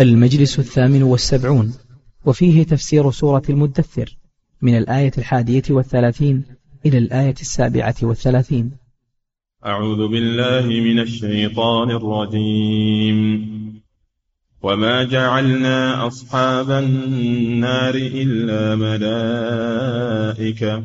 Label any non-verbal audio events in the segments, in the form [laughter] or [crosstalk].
المجلس الثامن والسبعون وفيه تفسير سورة المدثر من الآية الحادية والثلاثين إلى الآية السابعة والثلاثين. أعوذ بالله من الشيطان الرجيم. وما جعلنا أصحاب النار إلا ملائكة.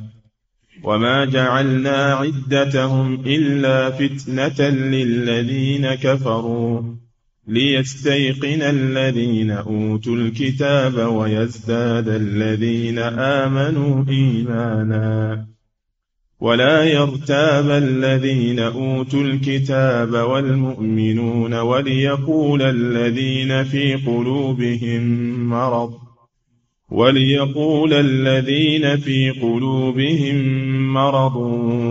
وما جعلنا عدتهم إلا فتنة للذين كفروا. ليستيقن الذين أوتوا الكتاب ويزداد الذين آمنوا إيمانا. ولا يرتاب الذين أوتوا الكتاب والمؤمنون وليقول الذين في قلوبهم مرض. وليقول الذين في قلوبهم مرض.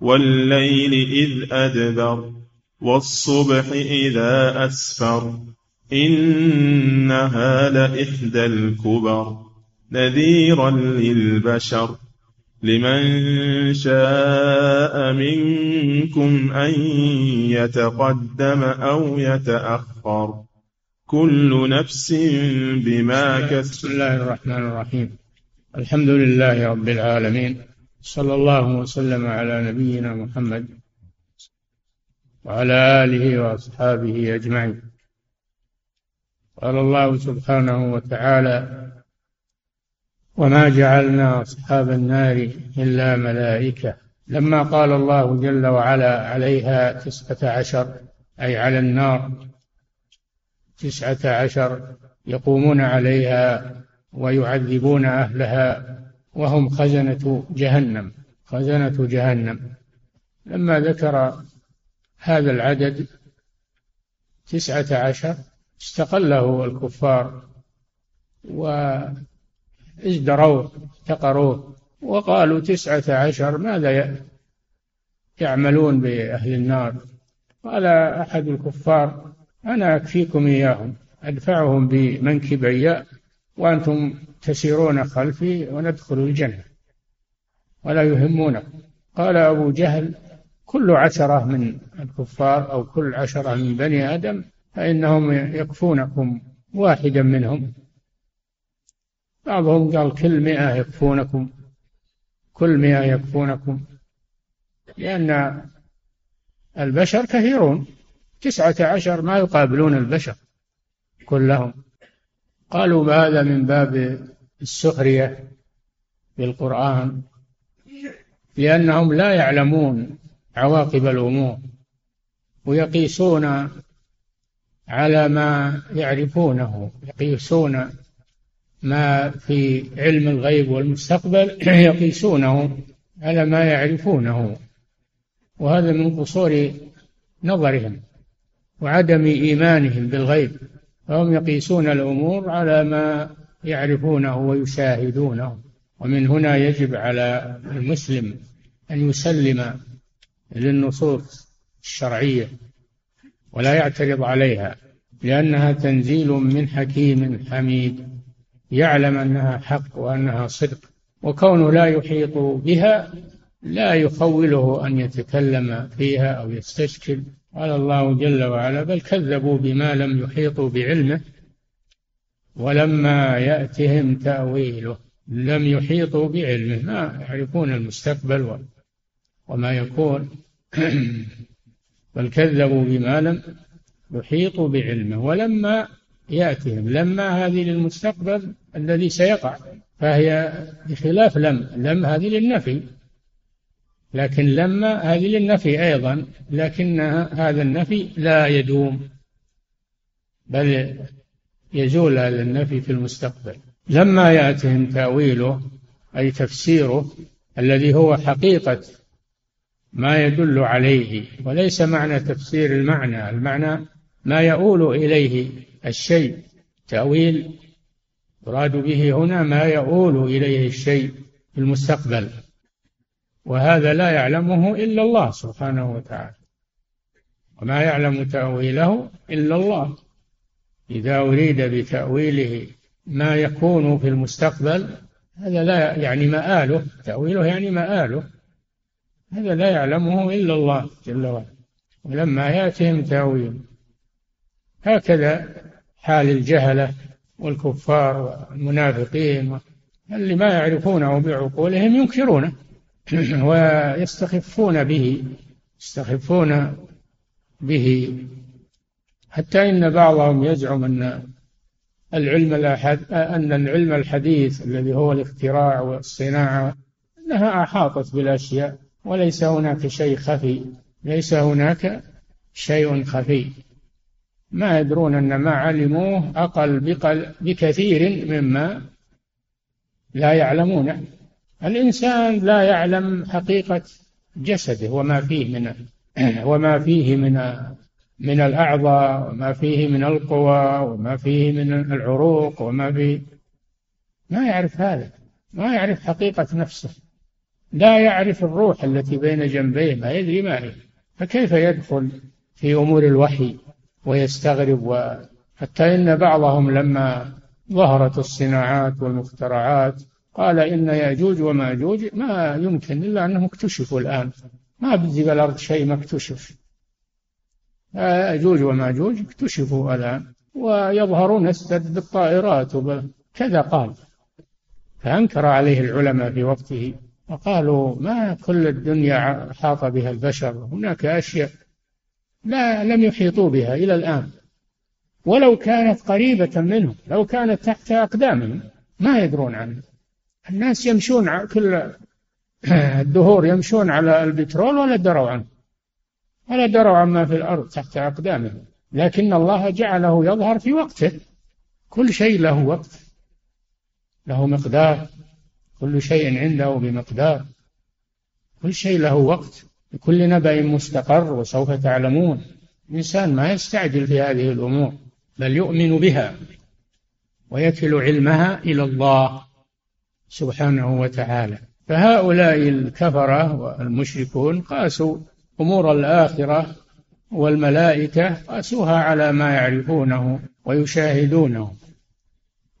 والليل إذ أدبر والصبح إذا أسفر إنها لإحدى الكبر نذيرا للبشر لمن شاء منكم أن يتقدم أو يتأخر كل نفس بما كسبت. بسم الله الرحمن الرحيم. الحمد لله رب العالمين. صلى الله وسلم على نبينا محمد وعلى آله وأصحابه أجمعين. قال الله سبحانه وتعالى وما جعلنا أصحاب النار إلا ملائكة. لما قال الله جل وعلا عليها تسعة عشر أي على النار تسعة عشر يقومون عليها ويعذبون أهلها وهم خزنة جهنم خزنة جهنم. لما ذكر هذا العدد تسعة عشر استقله الكفار وازدروه افتقروه وقالوا تسعة عشر ماذا يعملون بأهل النار؟ قال أحد الكفار أنا أكفيكم إياهم أدفعهم بمنكبي وأنتم تسيرون خلفي وندخل الجنة ولا يهمونكم. قال أبو جهل كل عشرة من الكفار أو كل عشرة من بني آدم فإنهم يكفونكم واحدا منهم. بعضهم قال كل مئة يكفونكم كل مئة يكفونكم لأن البشر كثيرون. تسعة عشر ما يقابلون البشر كلهم. قالوا هذا من باب السخرية بالقرآن لأنهم لا يعلمون عواقب الأمور ويقيسون على ما يعرفونه يقيسون ما في علم الغيب والمستقبل [clears throat] يقيسونه على ما يعرفونه. وهذا من قصور نظرهم وعدم إيمانهم بالغيب. فهم يقيسون الأمور على ما يعرفونه ويشاهدونه ومن هنا يجب على المسلم أن يسلم للنصوص الشرعية ولا يعترض عليها لأنها تنزيل من حكيم حميد يعلم أنها حق وأنها صدق وكونه لا يحيط بها لا يخوله أن يتكلم فيها أو يستشكل. قال الله جل وعلا بل كذبوا بما لم يحيطوا بعلمه ولما يأتهم تأويله لم يحيطوا بعلمه. ما يعرفون المستقبل وما يكون. [clears throat] بل كذبوا بما لم يحيطوا بعلمه. ولما يأتهم لما هذه للمستقبل الذي سيقع فهي بخلاف لم لم هذه للنفي. لكن لما هذه للنفي أيضا لكن هذا النفي لا يدوم بل يزول هذا النفي في المستقبل. لما يأتهم تأويله أي تفسيره الذي هو حقيقة ما يدل عليه وليس معنى تفسير المعنى المعنى ما يؤول إليه الشيء. تأويل يراد به هنا ما يؤول إليه الشيء في المستقبل. وهذا لا يعلمه إلا الله سبحانه وتعالى. وما يعلم تأويله إلا الله. إذا أريد بتأويله ما يكون في المستقبل هذا لا يعني مآله تأويله يعني مآله. هذا لا يعلمه إلا الله جل وعلا. ولما يأتهم تأويل هكذا حال الجهلة والكفار والمنافقين اللي ما يعرفونه بعقولهم ينكرونه. [coughs] ويستخفون به يستخفون به. حتى إن بعضهم يزعم أن العلم أن العلم الحديث الذي هو الاختراع والصناعة أنها أحاطت بالأشياء وليس هناك شيء خفي ليس هناك شيء خفي. ما يدرون أن ما علموه أقل بكثير مما لا يعلمونه. الإنسان لا يعلم حقيقة جسده وما فيه من [clears throat] وما فيه من من الأعضاء وما فيه من القوى وما فيه من العروق وما فيه ما يعرف هذا ما يعرف حقيقة نفسه لا يعرف الروح التي بين جنبيه ما يدري ما هي. فكيف يدخل في أمور الوحي ويستغرب وحتى إن بعضهم لما ظهرت الصناعات والمخترعات قال إن يأجوج وماجوج ما يمكن إلا أنهم اكتشفوا الآن. ما بتجي الأرض شيء ما اكتشف. يأجوج وماجوج اكتشفوا الآن. ويظهرون بالطائرات كذا قال. فأنكر عليه العلماء في وقته. وقالوا ما كل الدنيا حاط بها البشر. هناك أشياء لا لم يحيطوا بها إلى الآن. ولو كانت قريبة منهم لو كانت تحت أقدامهم ما يدرون عنها. الناس يمشون كل الدهور يمشون على البترول ولا دروا عنه. ولا دروا عما في الأرض تحت أقدامهم. لكن الله جعله يظهر في وقته. كل شيء له وقت. له مقدار. كل شيء عنده بمقدار. كل شيء له وقت. لكل نبأ مستقر وسوف تعلمون. الإنسان ما يستعجل في هذه الأمور. بل يؤمن بها. ويكل علمها إلى الله. سبحانه وتعالى. فهؤلاء الكفرة والمشركون قاسوا أمور الآخرة والملائكة قاسوها على ما يعرفونه ويشاهدونه.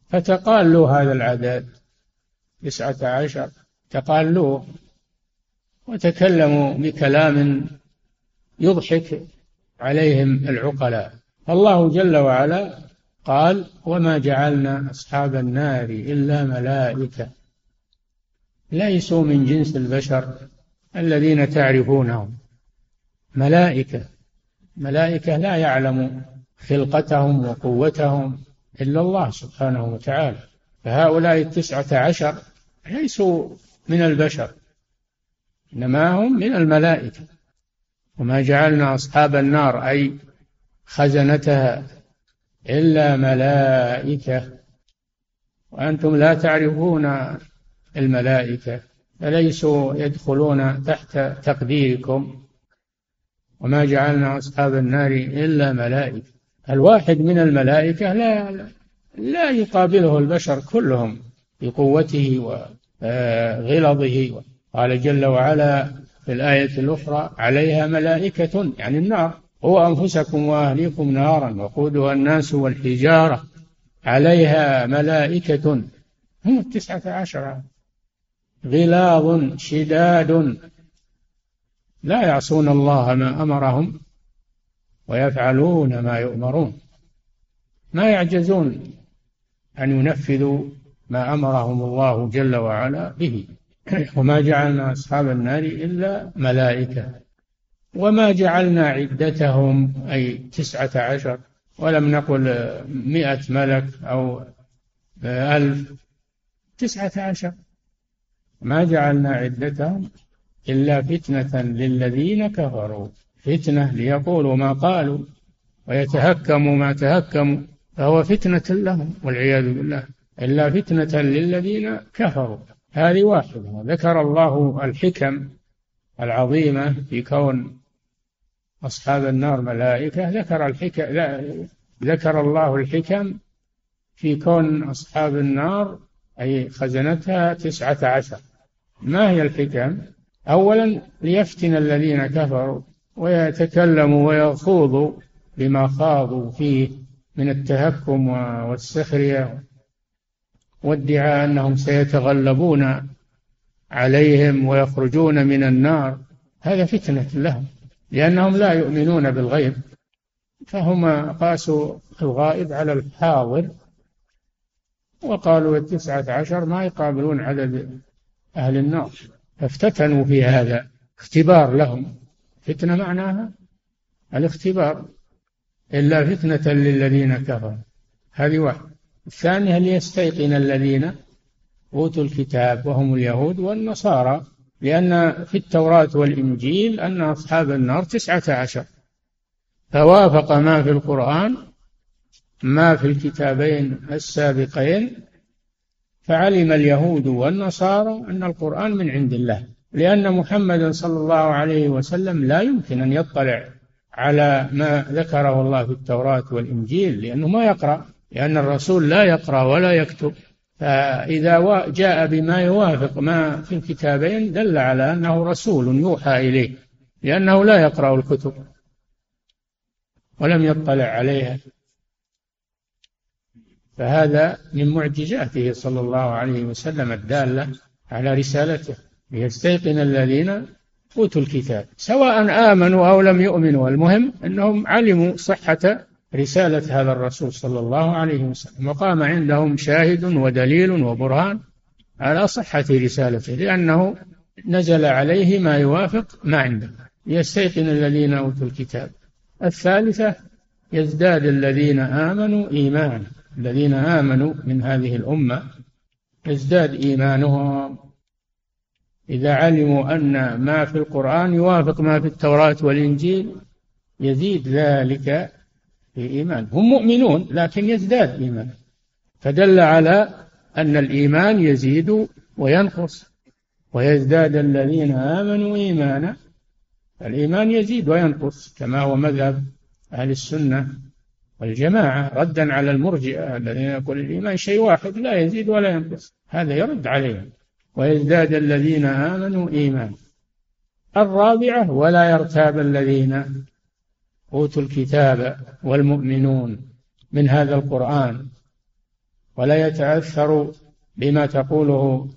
فتقالوا هذا العدد تسعة عشر تقالوه وتكلموا بكلام يضحك عليهم العقلاء. الله جل وعلا قال وما جعلنا أصحاب النار إلا ملائكة. ليسوا من جنس البشر الذين تعرفونهم. ملائكة. ملائكة لا يعلم خلقتهم وقوتهم إلا الله سبحانه وتعالى. فهؤلاء التسعة عشر ليسوا من البشر إنما هم من الملائكة. وما جعلنا أصحاب النار أي خزنتها إلا ملائكة. وأنتم لا تعرفون الملائكة فليسوا يدخلون تحت تقديركم. وما جعلنا أصحاب النار إلا ملائكة. الواحد من الملائكة لا لا يقابله البشر كلهم بقوته وغلظه قال جل وعلا في الآية الأخرى عليها ملائكة يعني النار. هو أنفسكم وأهليكم نارا وقودها الناس والحجارة عليها ملائكة هم التسعة عشر. غلاظ شداد. لا يعصون الله ما أمرهم ويفعلون ما يؤمرون. ما يعجزون أن ينفذوا ما أمرهم الله جل وعلا به. وما جعلنا أصحاب النار إلا ملائكة. وما جعلنا عدتهم أي تسعة عشر ولم نقل مئة ملك أو ألف. تسعة عشر. ما جعلنا عدتهم إلا فتنة للذين كفروا. فتنة ليقولوا ما قالوا ويتهكموا ما تهكموا فهو فتنة لهم والعياذ بالله. إلا فتنة للذين كفروا. هذه واحدة. ذكر الله الحكم العظيمة في كون أصحاب النار ملائكة. ذكر الحكم ذكر الله الحكم في كون أصحاب النار أي خزنتها تسعة عشر. ما هي الحكم؟ أولا ليفتن الذين كفروا ويتكلموا ويخوضوا بما خاضوا فيه من التهكم والسخرية وادعاء أنهم سيتغلبون عليهم ويخرجون من النار. هذا فتنة لهم. لأنهم لا يؤمنون بالغيب فهم قاسوا الغائب على الحاضر وقالوا التسعة عشر ما يقابلون عدد أهل النار. فافتتنوا في هذا اختبار لهم. فتنة معناها الاختبار إلا فتنة للذين كفروا. هذه واحدة. الثانية ليستيقن الذين أوتوا الكتاب وهم اليهود والنصارى. لأن في التوراة والإنجيل أن أصحاب النار تسعة عشر. فوافق ما في القرآن ما في الكتابين السابقين فعلم اليهود والنصارى أن القرآن من عند الله. لأن محمدا صلى الله عليه وسلم لا يمكن أن يطلع على ما ذكره الله في التوراة والإنجيل لأنه ما يقرأ لأن الرسول لا يقرأ ولا يكتب. فإذا جاء بما يوافق ما في الكتابين دل على أنه رسول يوحى إليه لأنه لا يقرأ الكتب ولم يطلع عليها. فهذا من معجزاته صلى الله عليه وسلم الدالة على رسالته ليستيقن الذين أوتوا الكتاب سواء آمنوا أو لم يؤمنوا. المهم أنهم علموا صحة رسالة هذا الرسول صلى الله عليه وسلم. وقام عندهم شاهد ودليل وبرهان على صحة رسالته لأنه نزل عليه ما يوافق ما عنده. ليستيقن الذين أوتوا الكتاب. الثالثة يزداد الذين آمنوا إيمانا. الذين آمنوا من هذه الأمة يزداد إيمانهم. إذا علموا أن ما في القرآن يوافق ما في التوراة والإنجيل يزيد ذلك في إيمان هم مؤمنون لكن يزداد إيمان فدل على أن الإيمان يزيد وينقص. ويزداد الذين آمنوا إيمانا الإيمان يزيد وينقص كما هو مذهب أهل السنة والجماعة. ردا على المرجئة الذين يقول الإيمان شيء واحد لا يزيد ولا ينقص. هذا يرد عليهم. ويزداد الذين آمنوا إيمانا. الرابعة ولا يرتاب الذين أوتوا الكتاب والمؤمنون من هذا القرآن ولا يتأثروا بما تقوله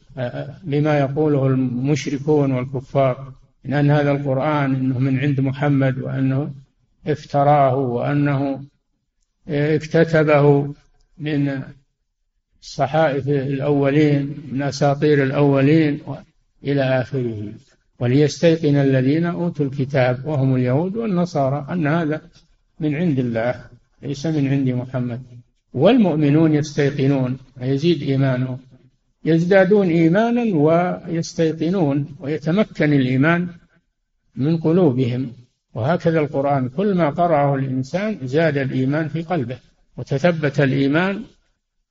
بما يقوله المشركون والكفار من أن هذا القرآن أنه من عند محمد وأنه افتراه وأنه اكتتبه من الصحائف الأولين من أساطير الأولين إلى آخره. وليستيقن الذين أوتوا الكتاب وهم اليهود والنصارى أن هذا من عند الله ليس من عند محمد. والمؤمنون يستيقنون ويزيد إيمانهم يزدادون إيمانا ويستيقنون ويتمكن الإيمان من قلوبهم. وهكذا القرآن كل ما قرأه الإنسان زاد الإيمان في قلبه وتثبت الإيمان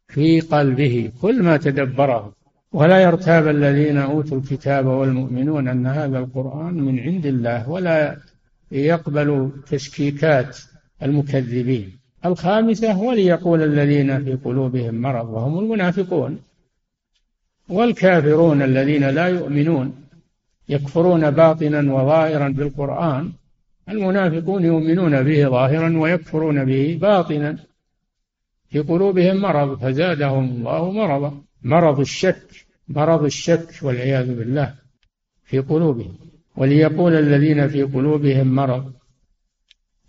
في قلبه. كل ما تدبره ولا يرتاب الذين أوتوا الكتاب والمؤمنون أن هذا القرآن من عند الله ولا يقبل تشكيكات المكذبين. الخامسة وليقول الذين في قلوبهم مرض وهم المنافقون. والكافرون الذين لا يؤمنون يكفرون باطنا وظاهرا بالقرآن. المنافقون يؤمنون به ظاهرا ويكفرون به باطنا. في قلوبهم مرض فزادهم الله مرضا. مرض الشك مرض الشك والعياذ بالله في قلوبهم. وليقول الذين في قلوبهم مرض.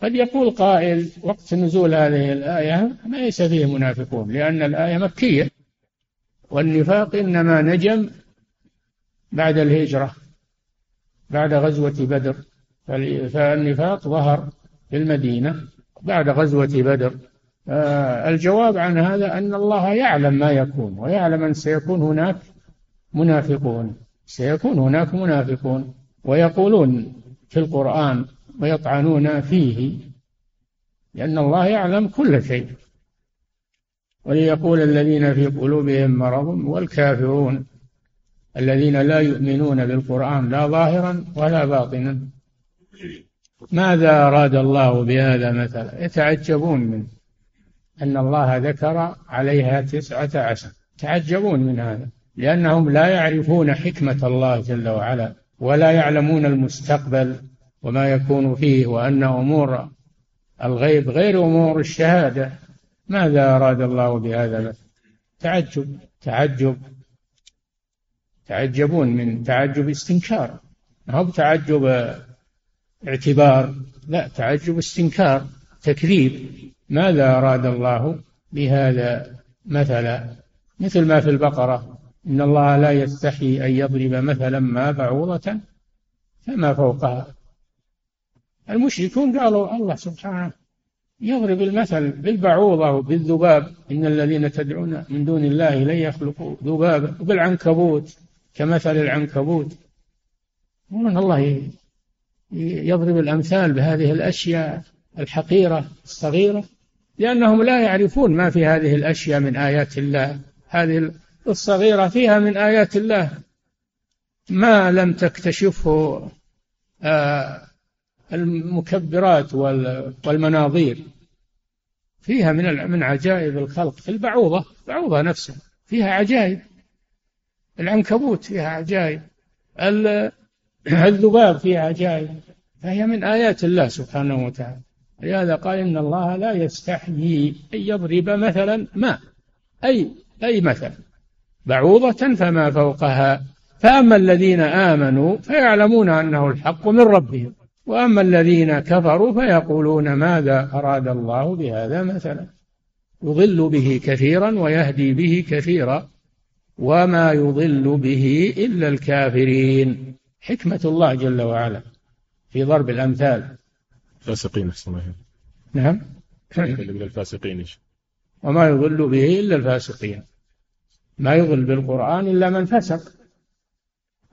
قد يقول قائل وقت نزول هذه الآية ليس فيه منافقون لأن الآية مكية. والنفاق إنما نجم بعد الهجرة بعد غزوة بدر. فالنفاق ظهر في المدينة بعد غزوة بدر. الجواب عن هذا أن الله يعلم ما يكون ويعلم أن سيكون هناك منافقون سيكون هناك منافقون ويقولون في القرآن ويطعنون فيه لأن الله يعلم كل شيء. وليقول الذين في قلوبهم مرض والكافرون الذين لا يؤمنون بالقرآن لا ظاهرا ولا باطنا. ماذا أراد الله بهذا مثلا؟ يتعجبون منه. أن الله ذكر عليها تسعة عشر. تعجبون من هذا لأنهم لا يعرفون حكمة الله جل وعلا ولا يعلمون المستقبل وما يكون فيه وأن أمور الغيب غير أمور الشهادة. ماذا أراد الله بهذا؟ تعجب تعجب تعجبون من تعجب استنكار. ما هو تعجب اعتبار؟ لا تعجب استنكار تكذيب. ماذا أراد الله بهذا مثلا مثل ما في البقرة. إن الله لا يستحي أن يضرب مثلا ما بعوضة فما فوقها. المشركون قالوا الله سبحانه يضرب المثل بالبعوضة وبالذباب. إن الذين تدعون من دون الله لن يخلقوا ذبابا وبالعنكبوت كمثل العنكبوت. يقولون الله يضرب الأمثال بهذه الأشياء الحقيرة الصغيرة. لأنهم لا يعرفون ما في هذه الأشياء من آيات الله. هذه الصغيرة فيها من آيات الله. ما لم تكتشفه آه، المكبرات والمناظير. فيها من من عجائب الخلق. في البعوضة البعوضة نفسها. فيها عجائب. العنكبوت فيها عجائب. الذباب فيها عجائب. فهي من آيات الله سبحانه وتعالى. لهذا قال إن الله لا يستحيي أن يضرب مثلا ما أي أي مثل بعوضة فما فوقها. فأما الذين آمنوا فيعلمون أنه الحق من ربهم وأما الذين كفروا فيقولون ماذا أراد الله بهذا مثلا. يضل به كثيرا ويهدي به كثيرا وما يضل به إلا الكافرين. حكمة الله جل وعلا في ضرب الأمثال. فاسقين نعم. الفاسقين وما يضل به إلا الفاسقين. ما يضل بالقرآن إلا من فسق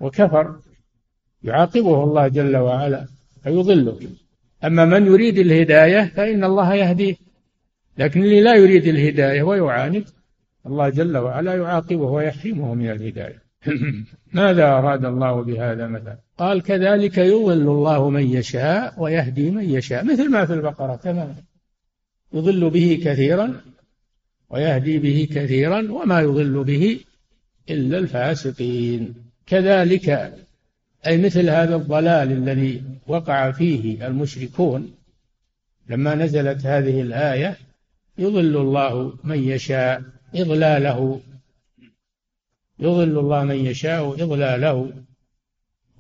وكفر. يعاقبه الله جل وعلا فيضله. أما من يريد الهداية فإن الله يهديه. لكن اللي لا يريد الهداية ويعاند الله جل وعلا يعاقبه ويحرمه من الهداية. [laughs] ماذا أراد الله بهذا مثلا؟ قال كذلك يضل الله من يشاء ويهدي من يشاء مثل ما في البقرة تماما يضل به كثيرا ويهدي به كثيرا وما يضل به إلا الفاسقين. كذلك أي مثل هذا الضلال الذي وقع فيه المشركون لما نزلت هذه الآية يضل الله من يشاء إضلاله يضل الله من يشاء إضلاله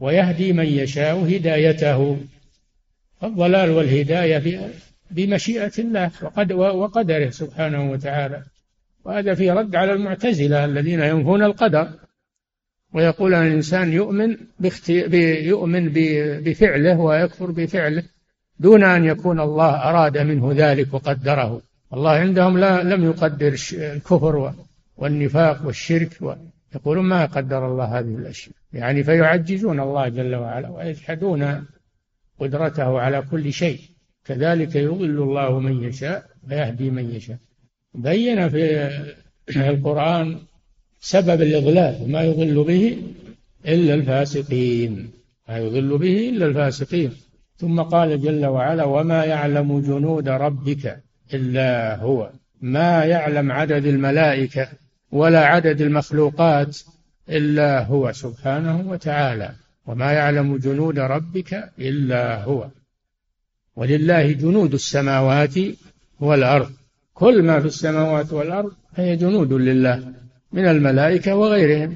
ويهدي من يشاء هدايته الضلال والهداية بمشيئة الله وقدره سبحانه وتعالى. وهذا في رد على المعتزلة الذين ينفون القدر ويقول أن الإنسان يؤمن يؤمن بفعله ويكفر بفعله دون أن يكون الله أراد منه ذلك وقدره. الله عندهم لا لم يقدر الكفر والنفاق والشرك يقولون ما قدر الله هذه الأشياء. يعني فيعجزون الله جل وعلا ويجحدون قدرته على كل شيء. كذلك يضل الله من يشاء ويهدي من يشاء. بين في القرآن سبب الإضلال وما يضل به إلا الفاسقين. ما يضل به إلا الفاسقين. ثم قال جل وعلا وما يعلم جنود ربك إلا هو. ما يعلم عدد الملائكة ولا عدد المخلوقات إلا هو سبحانه وتعالى وما يعلم جنود ربك إلا هو. ولله جنود السماوات والأرض. كل ما في السماوات والأرض هي جنود لله من الملائكة وغيرهم.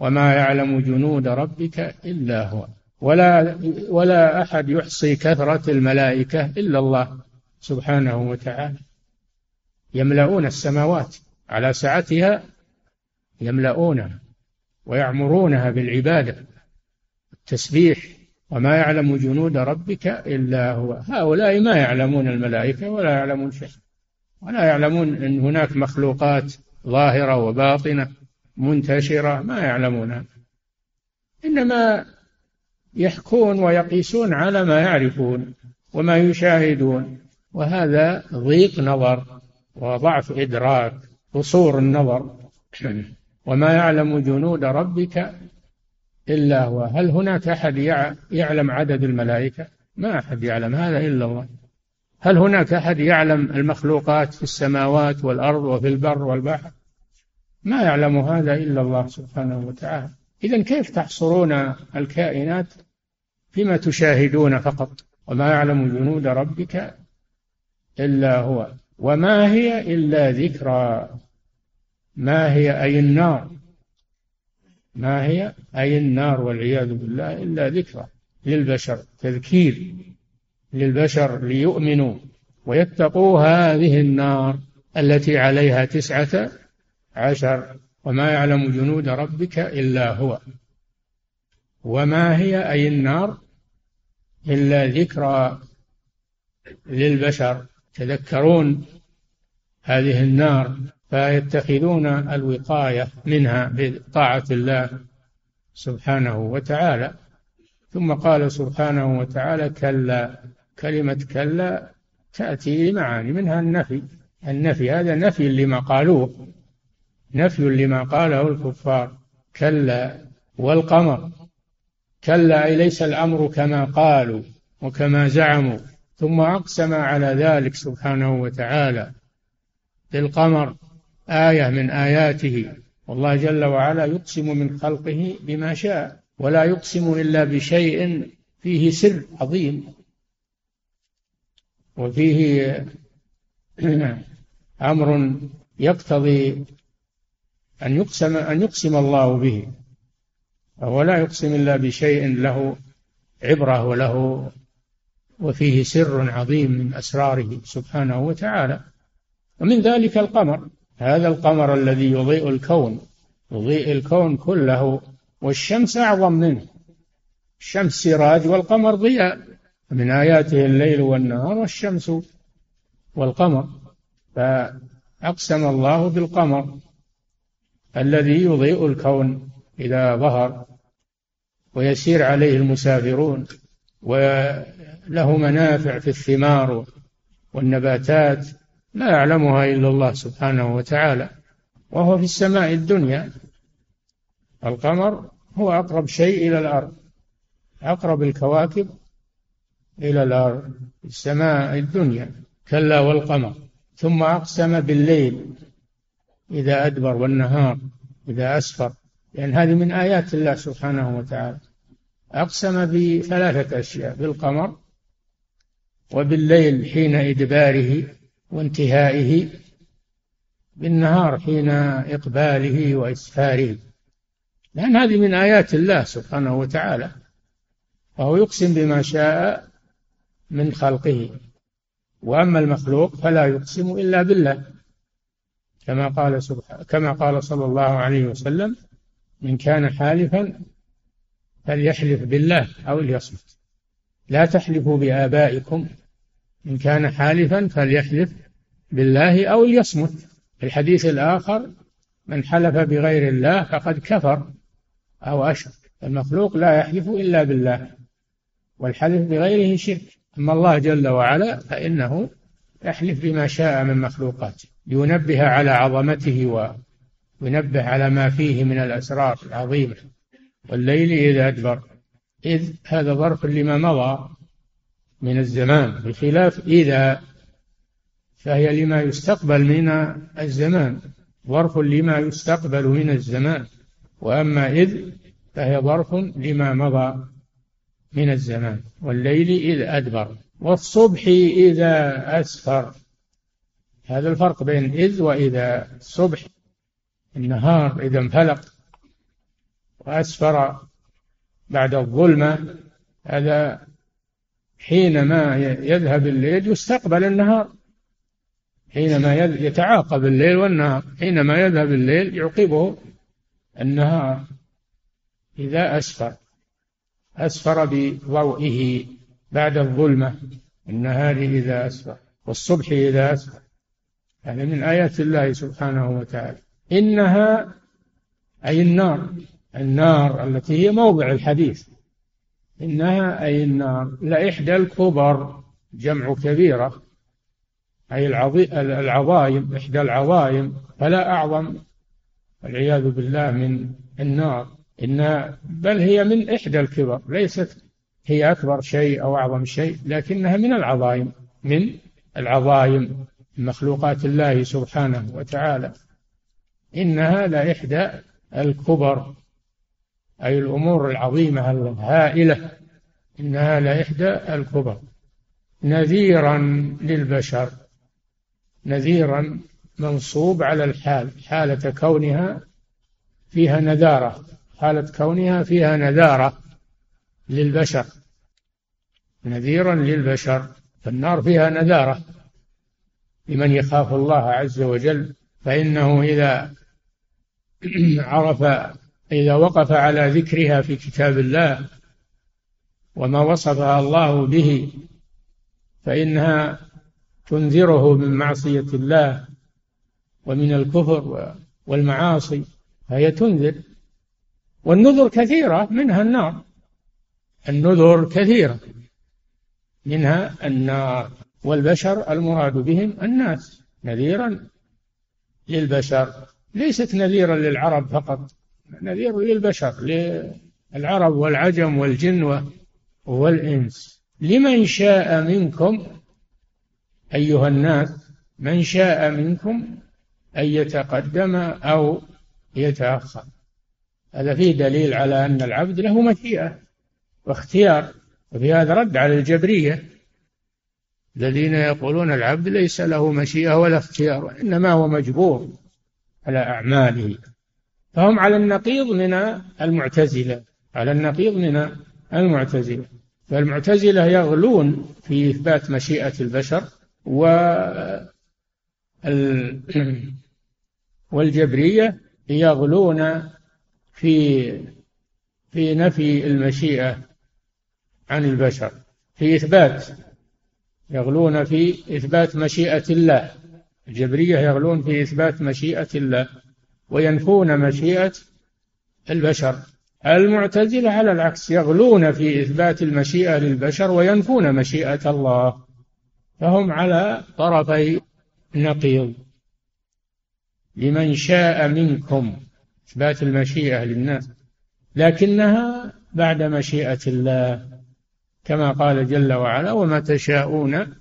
وما يعلم جنود ربك إلا هو. ولا ولا أحد يحصي كثرة الملائكة إلا الله سبحانه وتعالى. يملؤون السماوات. على سعتها يملؤونها ويعمرونها بالعبادة التسبيح وما يعلم جنود ربك إلا هو. هؤلاء ما يعلمون الملائكة ولا يعلمون شيء. ولا يعلمون أن هناك مخلوقات ظاهرة وباطنة منتشرة ما يعلمونها. إنما يحكون ويقيسون على ما يعرفون وما يشاهدون. وهذا ضيق نظر وضعف إدراك قصور النظر. وما يعلم جنود ربك إلا هو. هل هناك أحد يعلم عدد الملائكة؟ ما أحد يعلم هذا إلا الله. هل هناك أحد يعلم المخلوقات في السماوات والأرض وفي البر والبحر؟ ما يعلم هذا إلا الله سبحانه وتعالى. إذا كيف تحصرون الكائنات؟ فيما تشاهدون فقط. وما يعلم جنود ربك إلا هو. وما هي إلا ذكرى؟ ما هي أي النار؟ ما هي أي النار والعياذ بالله إلا ذكرى للبشر تذكير للبشر ليؤمنوا ويتقوا هذه النار التي عليها تسعة عشر وما يعلم جنود ربك إلا هو. وما هي أي النار؟ إلا ذكرى للبشر تذكرون هذه النار. فيتخذون الوقاية منها بطاعة الله سبحانه وتعالى. ثم قال سبحانه وتعالى كلا كلمة كلا تأتي لمعاني منها النفي. النفي هذا نفي لما قالوه نفي لما قاله الكفار. كلا والقمر. كلا أي ليس الأمر كما قالوا وكما زعموا. ثم أقسم على ذلك سبحانه وتعالى بالقمر. آية من آياته. والله جل وعلا يقسم من خلقه بما شاء ولا يقسم إلا بشيء فيه سر عظيم. وفيه أمر يقتضي أن يقسم أن يقسم الله به. فهو لا يقسم إلا بشيء له عبرة وله وفيه سر عظيم من أسراره سبحانه وتعالى. ومن ذلك القمر. هذا القمر الذي يضيء الكون يضيء الكون كله والشمس أعظم منه. الشمس سراج والقمر ضياء. من آياته الليل والنهار والشمس والقمر. فأقسم الله بالقمر الذي يضيء الكون إذا ظهر ويسير عليه المسافرون وله منافع في الثمار والنباتات. لا يعلمها إلا الله سبحانه وتعالى وهو في السماء الدنيا. القمر هو أقرب شيء إلى الأرض أقرب الكواكب إلى الأرض السماء الدنيا كلا والقمر. ثم أقسم بالليل إذا أدبر والنهار إذا أسفر. لأن هذه من آيات الله سبحانه وتعالى. أقسم بثلاثة أشياء بالقمر وبالليل حين إدباره وانتهائه بالنهار حين إقباله وإسفاره. لأن هذه من آيات الله سبحانه وتعالى. فهو يقسم بما شاء من خلقه. وأما المخلوق فلا يقسم إلا بالله. كما قال سبحانه كما قال صلى الله عليه وسلم من كان حالفا فليحلف بالله أو ليصمت. لا تحلفوا بآبائكم إن كان حالفا فليحلف بالله أو ليصمت. في الحديث الآخر من حلف بغير الله فقد كفر أو أشرك. المخلوق لا يحلف إلا بالله والحلف بغيره شرك. أما الله جل وعلا فإنه يحلف بما شاء من مخلوقاته لينبه على عظمته وينبه على ما فيه من الأسرار العظيمة. والليل إذا أدبر. إذ هذا ظرف لما مضى. من الزمان بخلاف إذا فهي لما يستقبل من الزمان ظرف لما يستقبل من الزمان وأما إذ فهي ظرف لما مضى من الزمان والليل إذ أدبر والصبح إذا أسفر. هذا الفرق بين إذ وإذا الصبح النهار إذا انفلق وأسفر بعد الظلمة هذا حينما يذهب الليل يستقبل النهار. حينما يتعاقب الليل والنهار. حينما يذهب الليل يعقبه النهار. إذا أسفر أسفر بضوئه بعد الظلمة. النهار إذا أسفر والصبح إذا أسفر. هذا من آيات الله سبحانه وتعالى. إنها أي النار النار التي هي موضع الحديث. إنها أي النار لإحدى الكبر جمع كبيرة أي العظائم إحدى العظائم فلا أعظم والعياذ بالله من النار. إنها بل هي من إحدى الكبر ليست هي أكبر شيء أو أعظم شيء لكنها من العظائم من العظائم مخلوقات الله سبحانه وتعالى. إنها لإحدى الكبر. أي الأمور العظيمة الهائلة إنها لإحدى الكبر. نذيرا للبشر نذيرا منصوب على الحال حالة كونها فيها نذارة حالة كونها فيها نذارة للبشر. نذيرا للبشر فالنار فيها نذارة لمن يخاف الله عز وجل فإنه إذا [clears throat] عرف إذا وقف على ذكرها في كتاب الله وما وصفها الله به فإنها تنذره من معصية الله ومن الكفر والمعاصي فهي تنذر. والنذر كثيرة منها النار. النذر كثيرة منها النار. والبشر المراد بهم الناس نذيرا للبشر. ليست نذيرا للعرب فقط. نذير للبشر للعرب والعجم والجن والإنس. لمن شاء منكم أيها الناس من شاء منكم أن يتقدم أو يتأخر. هذا فيه دليل على أن العبد له مشيئة واختيار. وفي هذا رد على الجبرية الذين يقولون العبد ليس له مشيئة ولا اختيار وإنما هو مجبور على أعماله. فهم على النقيض من المعتزلة على النقيض من المعتزلة. فالمعتزلة يغلون في إثبات مشيئة البشر و [clears throat] والجبرية يغلون في في نفي المشيئة عن البشر. في إثبات يغلون في إثبات مشيئة الله. الجبرية يغلون في إثبات مشيئة الله. وينفون مشيئة البشر. المعتزلة على العكس يغلون في إثبات المشيئة للبشر وينفون مشيئة الله. فهم على طرفي نقيض. لمن شاء منكم إثبات المشيئة للناس. لكنها بعد مشيئة الله كما قال جل وعلا وما تشاءون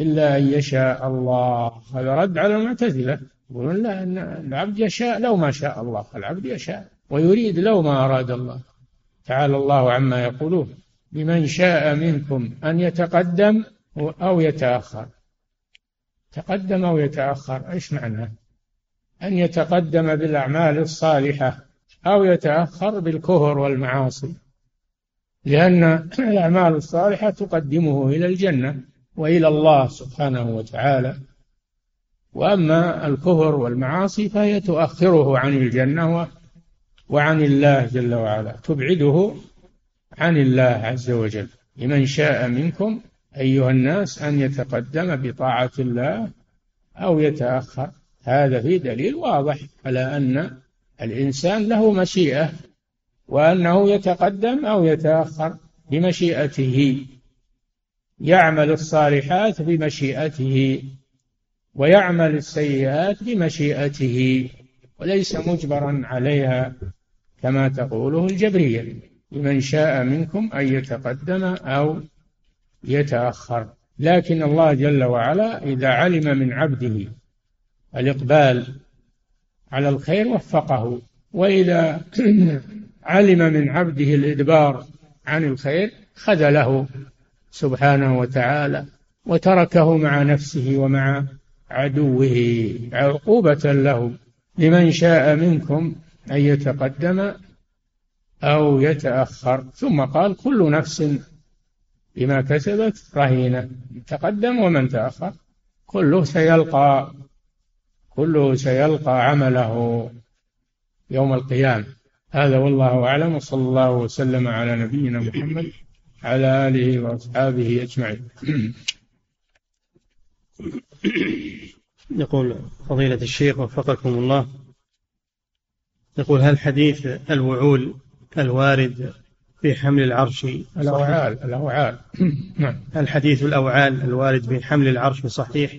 إلا أن يشاء الله. هذا رد على المعتزلة. يقولون لا إن العبد يشاء لو ما شاء الله العبد يشاء ويريد لو ما أراد الله. تعالى الله عما يقولون. لمن شاء منكم أن يتقدم أو يتأخر. تقدم أو يتأخر إيش معناه أن يتقدم بالأعمال الصالحة أو يتأخر بالكفر والمعاصي. لأن [clears throat] الأعمال الصالحة تقدمه إلى الجنة وإلى الله سبحانه وتعالى. وأما الكفر والمعاصي فهي تؤخره عن الجنة وعن الله جل وعلا تبعده عن الله عز وجل. لمن شاء منكم أيها الناس أن يتقدم بطاعة الله أو يتأخر. هذا في دليل واضح على أن الإنسان له مشيئة وأنه يتقدم أو يتأخر بمشيئته. يعمل الصالحات بمشيئته. ويعمل السيئات بمشيئته وليس مجبرا عليها كما تقوله الجبرية لمن شاء منكم أن يتقدم أو يتأخر. لكن الله جل وعلا إذا علم من عبده الإقبال على الخير وفقه. وإذا [clears throat] علم من عبده الإدبار عن الخير خذله سبحانه وتعالى وتركه مع نفسه ومع عدوه عقوبة له لمن شاء منكم أن يتقدم أو يتأخر. ثم قال كل نفس بما كسبت رهينة تقدم ومن تأخر كله سيلقى كله سيلقى عمله يوم القيامة. هذا والله أعلم وصلى الله وسلم على نبينا محمد على آله وأصحابه أجمعين. [clears throat] [coughs] يقول فضيلة الشيخ وفقكم الله. يقول هل حديث الوعول الوارد في حمل العرش الأوعال الأوعال. [coughs] نعم. هل حديث الأوعال الوارد في حمل العرش صحيح؟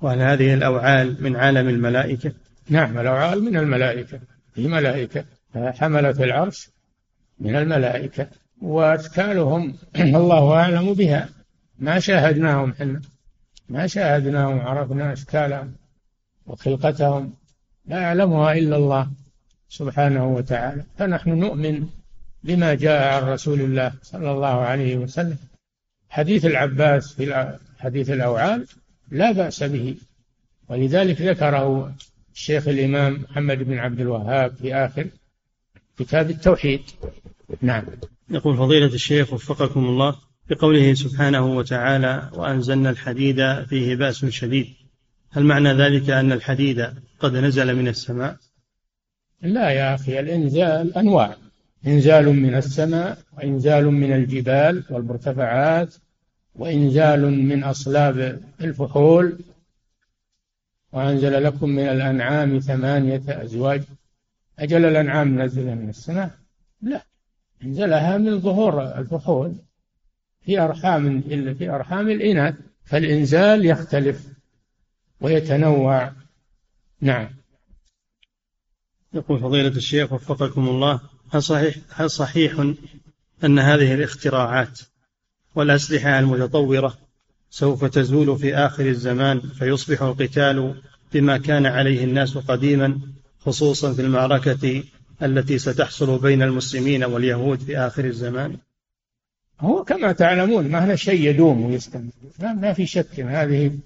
وهل هذه الأوعال من عالم الملائكة؟ نعم الأوعال من الملائكة. في ملائكة حملة العرش من [coughs] ما شاهدناهم عرفنا أشكالهم وخلقتهم لا يعلمها إلا الله سبحانه وتعالى. فنحن نؤمن بما جاء عن رسول الله صلى الله عليه وسلم. حديث العباس في حديث الأوعال لا بأس به. ولذلك ذكره الشيخ الإمام محمد بن عبد الوهاب في آخر كتاب التوحيد. نعم. يقول فضيلة الشيخ وفقكم الله بقوله سبحانه وتعالى وأنزلنا الحديد فيه بأس شديد. هل معنى ذلك أن الحديد قد نزل من السماء؟ لا يا أخي الإنزال أنواع. إنزال من السماء وإنزال من الجبال والمرتفعات وإنزال من أصلاب الفحول. وأنزل لكم من الأنعام ثمانية أزواج. أجل الأنعام نزل من السماء؟ لا. إنزلها من ظهور الفحول. في أرحام في أرحام الإناث فالإنزال يختلف ويتنوع. نعم. يقول فضيلة الشيخ وفقكم الله هل صحيح هل صحيح أن هذه الاختراعات والأسلحة المتطورة سوف تزول في آخر الزمان فيصبح القتال بما كان عليه الناس قديما خصوصا في المعركة التي ستحصل بين المسلمين واليهود في آخر الزمان؟ هو كما تعلمون ما هذا شيء يدوم ويستمر ما في شك هذه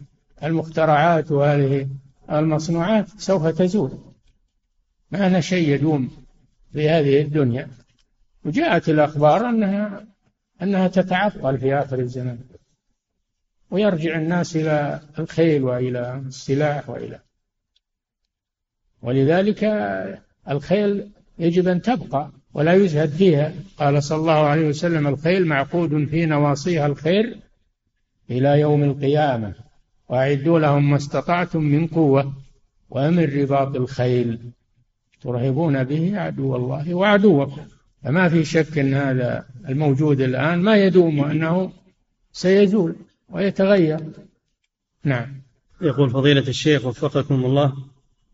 المخترعات وهذه المصنوعات سوف تزول. ما هذا شيء يدوم في هذه الدنيا. وجاءت الأخبار أنها أنها تتعطل في آخر الزمان ويرجع الناس إلى الخيل وإلى السلاح وإلى. ولذلك الخيل يجب أن تبقى. ولا يزهد فيها. قال صلى الله عليه وسلم الخيل معقود في نواصيها الخير إلى يوم القيامة. وأعدوا لهم ما استطعتم من قوة. ومن رباط الخيل. ترهبون به عدو الله وعدوكم. فما في شك أن هذا الموجود الآن ما يدوم وأنه سيزول ويتغير. نعم. يقول فضيلة الشيخ وفقكم الله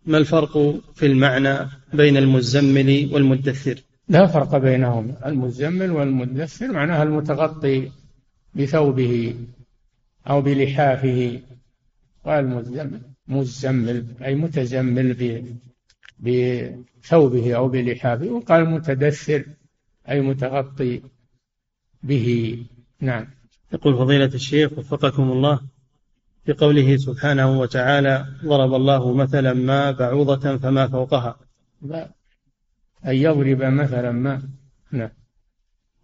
ما الفرق في المعنى بين المزمل والمدثر؟ لا فرق بينهم المزمل والمدثر معناها المتغطي بثوبه أو بلحافه والمزمل مزمل أي متزمل بثوبه أو بلحافه وقال متدثر أي متغطي به. نعم. يقول فضيلة الشيخ وفقكم الله في قوله سبحانه وتعالى ضرب الله مثلا ما بعوضة فما فوقها. أن يضرب مثلا ما. نعم.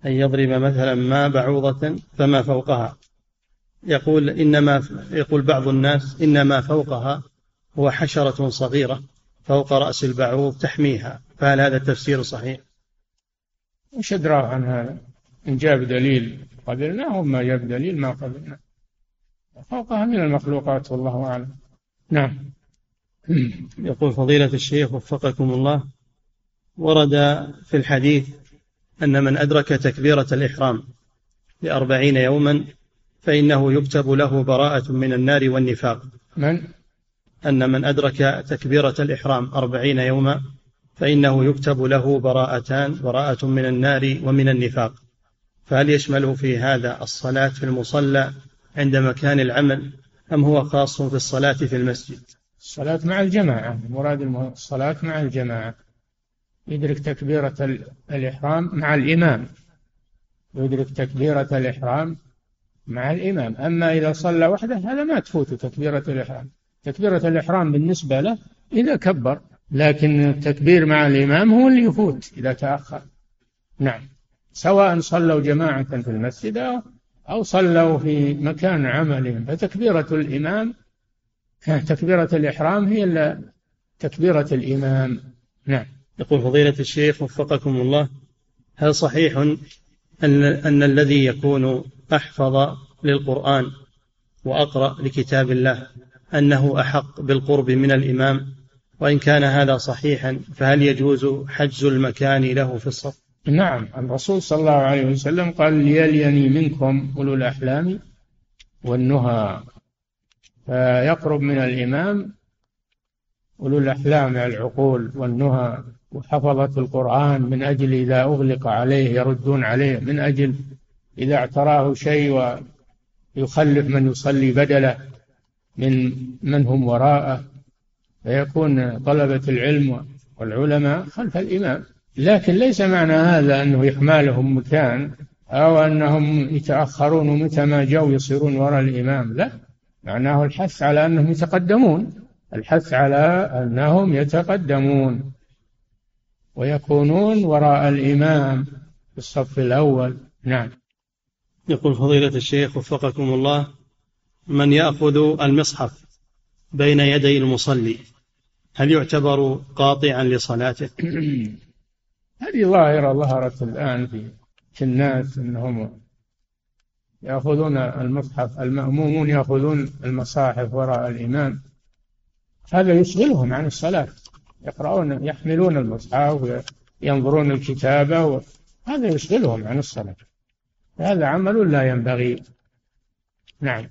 أن يضرب مثلا ما بعوضة فما فوقها. يقول إنما يقول بعض الناس إنما فوقها هو حشرة صغيرة فوق رأس البعوض تحميها. فهل هذا التفسير صحيح؟ وش أدراه عن هذا؟ إن جاب دليل قبلناه وما جاب دليل ما قبلناه فوقها من المخلوقات والله أعلم. نعم. يقول فضيلة الشيخ وفقكم الله ورد في الحديث أن من أدرك تكبيرة الإحرام لأربعين يوما فإنه يكتب له براءة من النار والنفاق. من؟ أن من أدرك تكبيرة الإحرام أربعين يوما فإنه يكتب له براءتان براءة من النار ومن النفاق. فهل يشمل في هذا الصلاة في المصلى عند مكان العمل أم هو خاص في الصلاة في المسجد؟ الصلاة مع الجماعة. مراد الصلاة مع الجماعة. يدرك تكبيرة الإحرام مع الإمام. يدرك تكبيرة الإحرام مع الإمام. أما إذا صلى وحده هذا ما تفوت تكبيرة الإحرام. تكبيرة الإحرام بالنسبة له إذا كبر لكن التكبير مع الإمام هو اللي يفوت إذا تأخر. نعم. سواء صلوا جماعة في المسجد أو صلوا في مكان عملهم فتكبيرة الإمام تكبيرة الإحرام هي تكبيرة الإمام. نعم. يقول فضيلة الشيخ وفقكم الله هل صحيح أن, أن الذي يكون أحفظ للقرآن وأقرأ لكتاب الله أنه أحق بالقرب من الإمام؟ وإن كان هذا صحيحا فهل يجوز حجز المكان له في الصف؟ نعم الرسول صلى الله عليه وسلم قال ليليني منكم أولو الأحلام والنهى. فيقرب من الإمام أولو الأحلام العقول والنهى. وحفظة القرآن من أجل إذا أغلق عليه يردون عليه من أجل إذا اعتراه شيء ويخلف من يصلي بدله من من هم وراءه. فيكون طلبة العلم والعلماء خلف الإمام. لكن ليس معنى هذا أنه يحمالهم مكان أو أنهم يتأخرون متى ما جو يصيرون وراء الإمام لا. معناه الحث على أنهم يتقدمون. الحث على أنهم يتقدمون. ويكونون وراء الإمام في الصف الأول. نعم. يقول فضيلة الشيخ وفقكم الله من يأخذ المصحف بين يدي المصلي هل يعتبر قاطعا لصلاته؟ [clears throat] هذه ظاهرة ظهرت الآن في الناس أنهم يأخذون المصحف المأمومون يأخذون المصاحف وراء الإمام. هذا يشغلهم عن الصلاة. يقرؤون يحملون المصحف وينظرون الكتابة هذا يشغلهم عن الصلاة. هذا عمل لا ينبغي. نعم.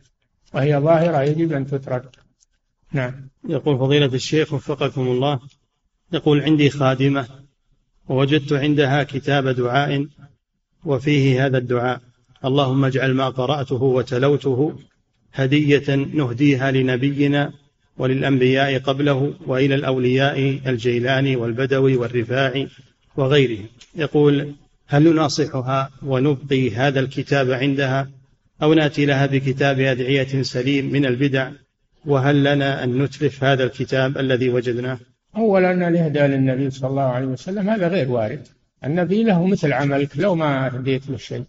وهي ظاهرة يجب أن تترك. نعم. يقول فضيلة الشيخ وفقكم الله يقول عندي خادمة ووجدت عندها كتاب دعاء وفيه هذا الدعاء. اللهم اجعل ما قرأته وتلوته هدية نهديها لنبينا وللأنبياء قبله وإلى الأولياء الجيلاني والبدوي والرفاعي وغيرهم. يقول هل نناصحها ونبقي هذا الكتاب عندها أو نأتي لها بكتاب أدعية سليم من البدع؟ وهل لنا أن نتلف هذا الكتاب الذي وجدناه؟ أولا الإهداء للنبي صلى الله عليه وسلم. هذا غير وارد. النبي له مثل عملك لو ما أهديت له شيء.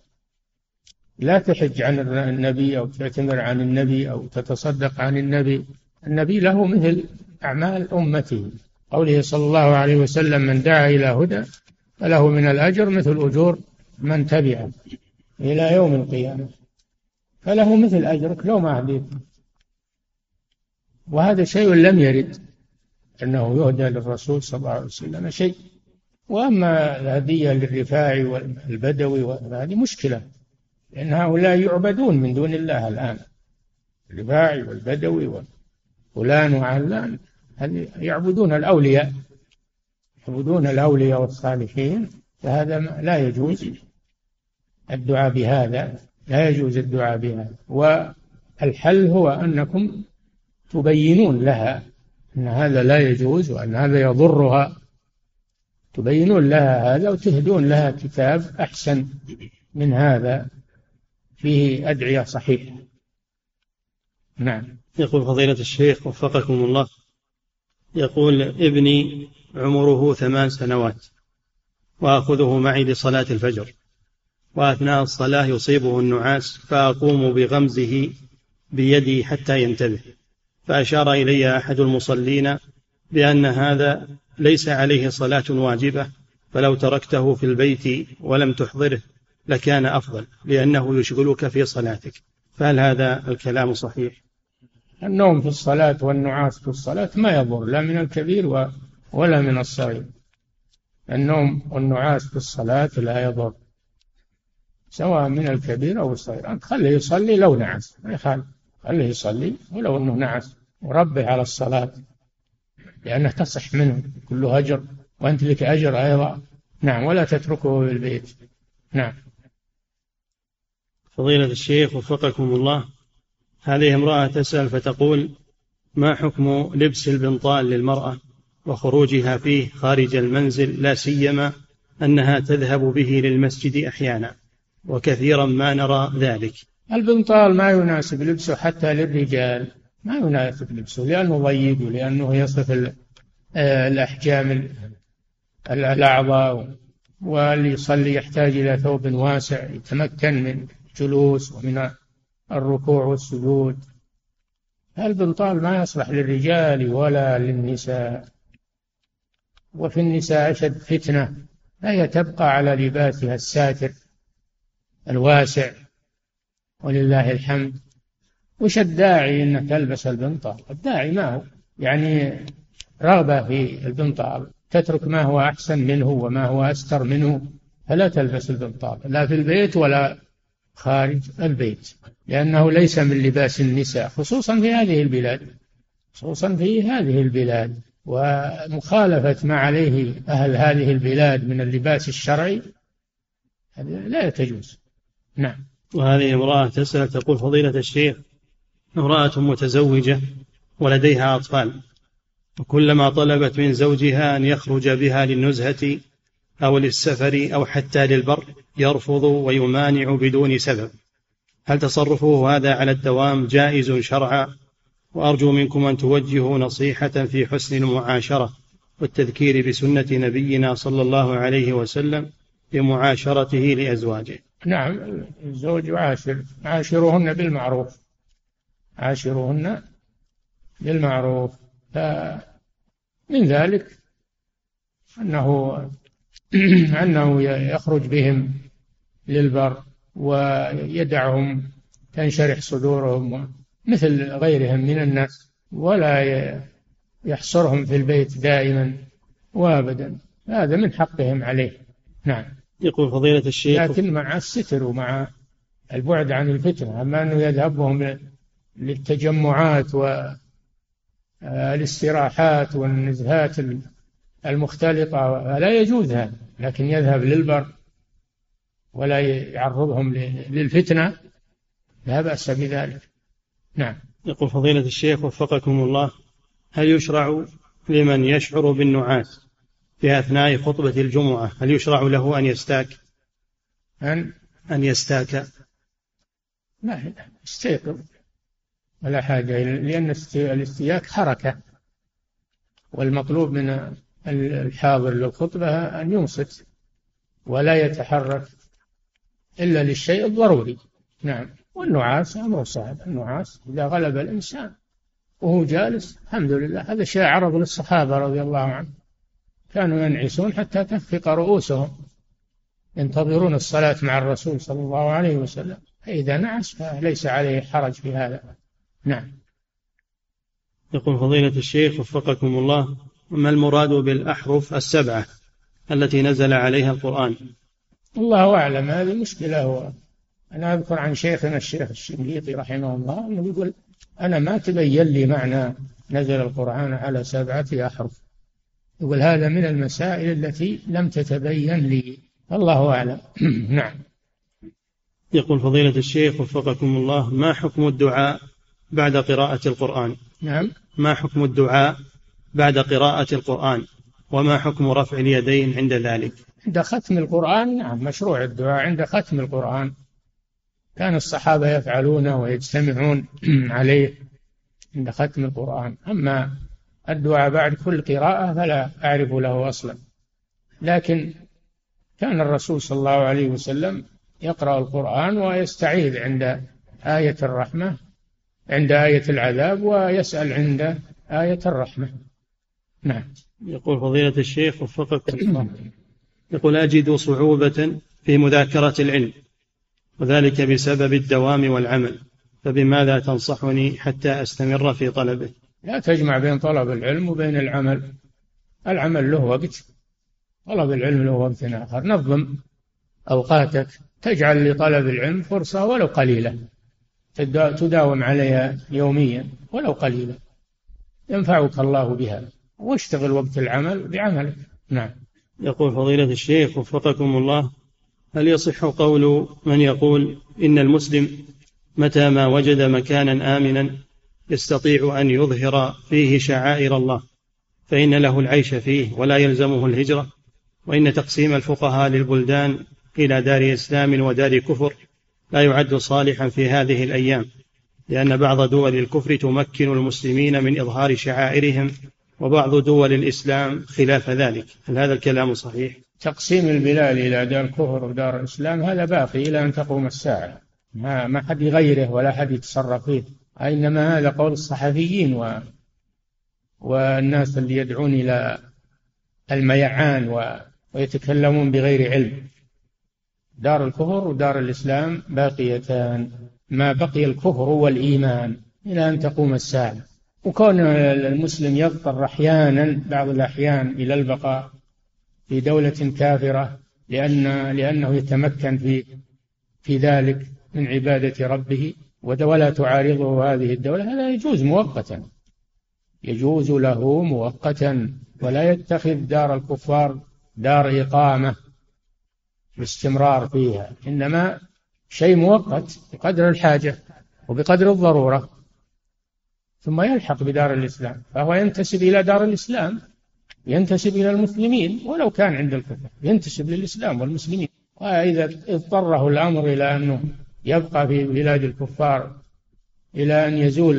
لا تحج عن النبي أو تعتمر عن النبي أو تتصدق عن النبي. النبي له مثل أعمال أمته قوله صلى الله عليه وسلم من دعا إلى هدى فله من الأجر مثل أجور من تبعه إلى يوم القيامة. فله مثل أجرك لو ما هديت وهذا شيء لم يرد أنه يهدى للرسول صلى الله عليه وسلم شيء. وأما الهدية للرفاعي والبدوي هذه مشكلة لأن هؤلاء يعبدون من دون الله الآن. الرفاعي والبدوي وفلان وعلان هذه يعبدون الأولياء؟ يعبدون الأولياء والصالحين فهذا لا يجوز الدعاء بهذا لا يجوز الدعاء بهذا. والحل هو أنكم تبينون لها أن هذا لا يجوز وأن هذا يضرها. تبينون لها هذا وتهدون لها كتاب أحسن من هذا فيه أدعية صحيحة. نعم. يقول فضيلة الشيخ وفقكم الله. يقول ابني عمره ثمان سنوات وآخذه معي لصلاة الفجر. وأثناء الصلاة يصيبه النعاس فأقوم بغمزه بيدي حتى ينتبه. فأشار إلي أحد المصلين بأن هذا ليس عليه صلاة واجبة فلو تركته في البيت ولم تحضره لكان أفضل لأنه يشغلك في صلاتك. فهل هذا الكلام صحيح؟ النوم في الصلاة والنعاس في الصلاة ما يضر لا من الكبير ولا من الصغير. النوم والنعاس في الصلاة لا يضر سواء من الكبير أو الصغير. خليه يصلي لو نعس ما يخالف خليه يصلي ولو أنه نعس. وربه على الصلاة لأنه تصح منه كله أجر وأنت لك أجر أيضا. نعم ولا تتركه في البيت. نعم. فضيلة الشيخ وفقكم الله. هذه امرأة تسأل فتقول ما حكم لبس البنطال للمرأة وخروجها فيه خارج المنزل لا سيما أنها تذهب به للمسجد أحيانا؟ وكثيرا ما نرى ذلك. البنطال ما يناسب لبسه حتى للرجال ما يناسب لبسه لأنه ضيق ولأنه يصف آه، الأحجام الأعضاء واللي يصلي يحتاج إلى ثوب واسع يتمكن من الجلوس ومن الركوع والسجود. البنطال ما يصلح للرجال ولا للنساء؟ وفي النساء أشد فتنة فهي تبقى على لباسها الساتر الواسع ولله الحمد. وش الداعي إنك تلبس البنطال الداعي ما هو يعني رغبة في البنطال تترك ما هو أحسن منه وما هو أستر منه فلا تلبس البنطال لا في البيت ولا خارج البيت لأنه ليس من لباس النساء خصوصا في هذه البلاد خصوصا في هذه البلاد. ومخالفة ما عليه أهل هذه البلاد من اللباس الشرعي لا تجوز. نعم. وهذه امرأة تسأل تقول فضيلة الشيخ امرأة متزوجة ولديها أطفال وكلما طلبت من زوجها أن يخرج بها للنزهة أو للسفر أو حتى للبر يرفض ويمانع بدون سبب. هل تصرفه هذا على الدوام جائز شرعا؟ وأرجو منكم أن توجهوا نصيحة في حسن المعاشرة والتذكير بسنة نبينا صلى الله عليه وسلم بمعاشرته لأزواجه. نعم الزوج يعاشر. عاشروهن بالمعروف. عاشروهن بالمعروف. فمن ذلك أنه [clears throat] أنه يخرج بهم للبر ويدعهم تنشرح صدورهم مثل غيرهم من الناس ولا يحصرهم في البيت دائما وأبدا. هذا من حقهم عليه. نعم. يقول فضيلة الشيخ. لكن مع الستر ومع البعد عن الفتنة أما أنه يذهب بهم للتجمعات والاستراحات والنزهات المختلطة لا يجوز هذا. لكن يذهب للبر ولا يعرضهم للفتنة لا بأس بذلك. نعم. يقول فضيلة الشيخ وفقكم الله هل يشرع لمن يشعر بالنعاس في أثناء خطبة الجمعة هل يشرع له أن يستاك؟ أن؟ أن يستاك. لا يستيقظ ولا حاجة لأن الاستياك حركة والمطلوب من الحاضر للخطبة أن ينصت ولا يتحرك إلا للشيء الضروري. نعم. والنعاس أمر صعب. النعاس إذا غلب الإنسان وهو جالس الحمد لله. هذا شيء عرض للصحابة رضي الله عنهم. كانوا ينعسون حتى تخفق رؤوسهم. ينتظرون الصلاة مع الرسول صلى الله عليه وسلم. فإذا نعس فليس عليه حرج في هذا. نعم. يقول فضيلة الشيخ وفقكم الله. ما المراد بالأحرف السبعة التي نزل عليها القرآن؟ الله أعلم هذه مشكلة هو. أنا أذكر عن شيخنا الشيخ الشنقيطي رحمه الله أنه يقول أنا ما تبين لي معنى نزل القرآن على سبعة أحرف. يقول هذا من المسائل التي لم تتبين لي. الله أعلم. [clears throat] نعم. يقول فضيلة الشيخ وفقكم الله ما حكم الدعاء بعد قراءة القرآن؟ نعم. ما حكم الدعاء بعد قراءة القرآن. وما حكم رفع اليدين عند ذلك؟ عند ختم القرآن نعم مشروع الدعاء عند ختم القرآن. كان الصحابة يفعلونه ويجتمعون [clears throat] عليه عند ختم القرآن. أما الدعاء بعد كل قراءة فلا أعرف له أصلا. لكن كان الرسول صلى الله عليه وسلم يقرأ القرآن ويستعيذ عند آية الرحمة عند آية العذاب ويسأل عند آية الرحمة. نعم. يقول فضيلة الشيخ وفقكم الله. يقول أجد صعوبة في مذاكرة العلم وذلك بسبب الدوام والعمل فبماذا تنصحني حتى أستمر في طلبه؟ لا تجمع بين طلب العلم وبين العمل. العمل له وقت طلب العلم له وقت آخر. نظم أوقاتك تجعل لطلب العلم فرصة ولو قليلة. تداوم عليها يوميا ولو قليلا ينفعك الله بها. واشتغل وقت العمل بعملك. نعم. يقول فضيلة الشيخ وفقكم الله هل يصح قول من يقول إن المسلم متى ما وجد مكانا آمنا يستطيع أن يظهر فيه شعائر الله؟ فإن له العيش فيه ولا يلزمه الهجرة وإن تقسيم الفقهاء للبلدان إلى دار إسلام ودار كفر لا يعد صالحا في هذه الأيام لأن بعض دول الكفر تمكن المسلمين من إظهار شعائرهم وبعض دول الإسلام خلاف ذلك. هل هذا الكلام صحيح؟ تقسيم البلاد إلى دار كفر ودار الإسلام هذا باقي إلى أن تقوم الساعة. ما ما حد يغيره ولا حد يتصرف فيه. إنما هذا قول الصحفيين و والناس اللي يدعون إلى الميعان و... ويتكلمون بغير علم. دار الكفر ودار الإسلام باقيتان. ما بقي الكفر والإيمان إلى أن تقوم الساعة. وكون المسلم يضطر أحيانا بعض الأحيان إلى البقاء في دولة كافرة لأن لأنه يتمكن في في ذلك من عبادة ربه ولا تعارضه هذه الدولة. هذا يجوز مؤقتا. يجوز له مؤقتا. ولا يتخذ دار الكفار دار إقامة باستمرار فيها. إنما شيء مؤقت بقدر الحاجة وبقدر الضرورة. ثم يلحق بدار الإسلام فهو ينتسب إلى دار الإسلام ينتسب إلى المسلمين ولو كان عند الكفر ينتسب للإسلام والمسلمين وإذا اضطره الأمر إلى أنه يبقى في بلاد الكفار إلى أن يزول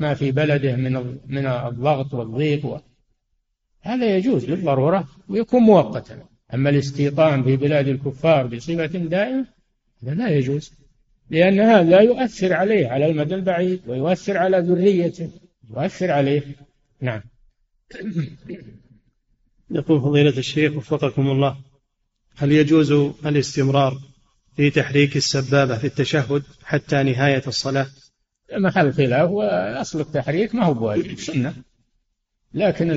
ما في بلده من من الضغط والضيق. هذا يجوز للضرورة ويكون مؤقتا أما الاستيطان في بلاد الكفار بصفة دائمة هذا لا يجوز لأن هذا يؤثر عليه على المدى البعيد ويؤثر على ذريته. يؤثر عليه. نعم. يقول فضيلة الشيخ وفقكم الله هل يجوز الاستمرار في تحريك السبابة في التشهد حتى نهاية الصلاة؟ محل خلاف وأصل التحريك ما هو بواجب سنة. لكن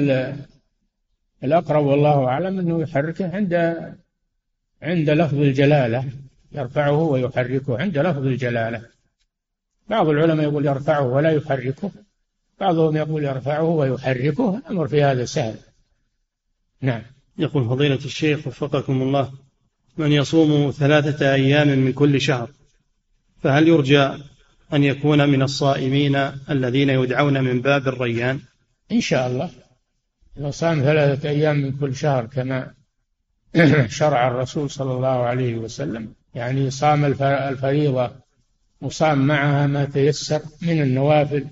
الأقرب والله أعلم أنه يحركه عند عند لفظ الجلالة. يرفعه ويحركه عند لفظ الجلالة. بعض العلماء يقول يرفعه ولا يحركه. بعضهم يقول يرفعه ويحركه. الأمر في هذا سهل. نعم. يقول فضيلة الشيخ وفقكم الله من يصوم ثلاثة أيام من كل شهر فهل يرجى أن يكون من الصائمين الذين يدعون من باب الريان؟ إن شاء الله. لو صام ثلاثة أيام من كل شهر كما [clears throat] شرع الرسول صلى الله عليه وسلم يعني صام الفريضة وصام معها ما تيسر من النوافل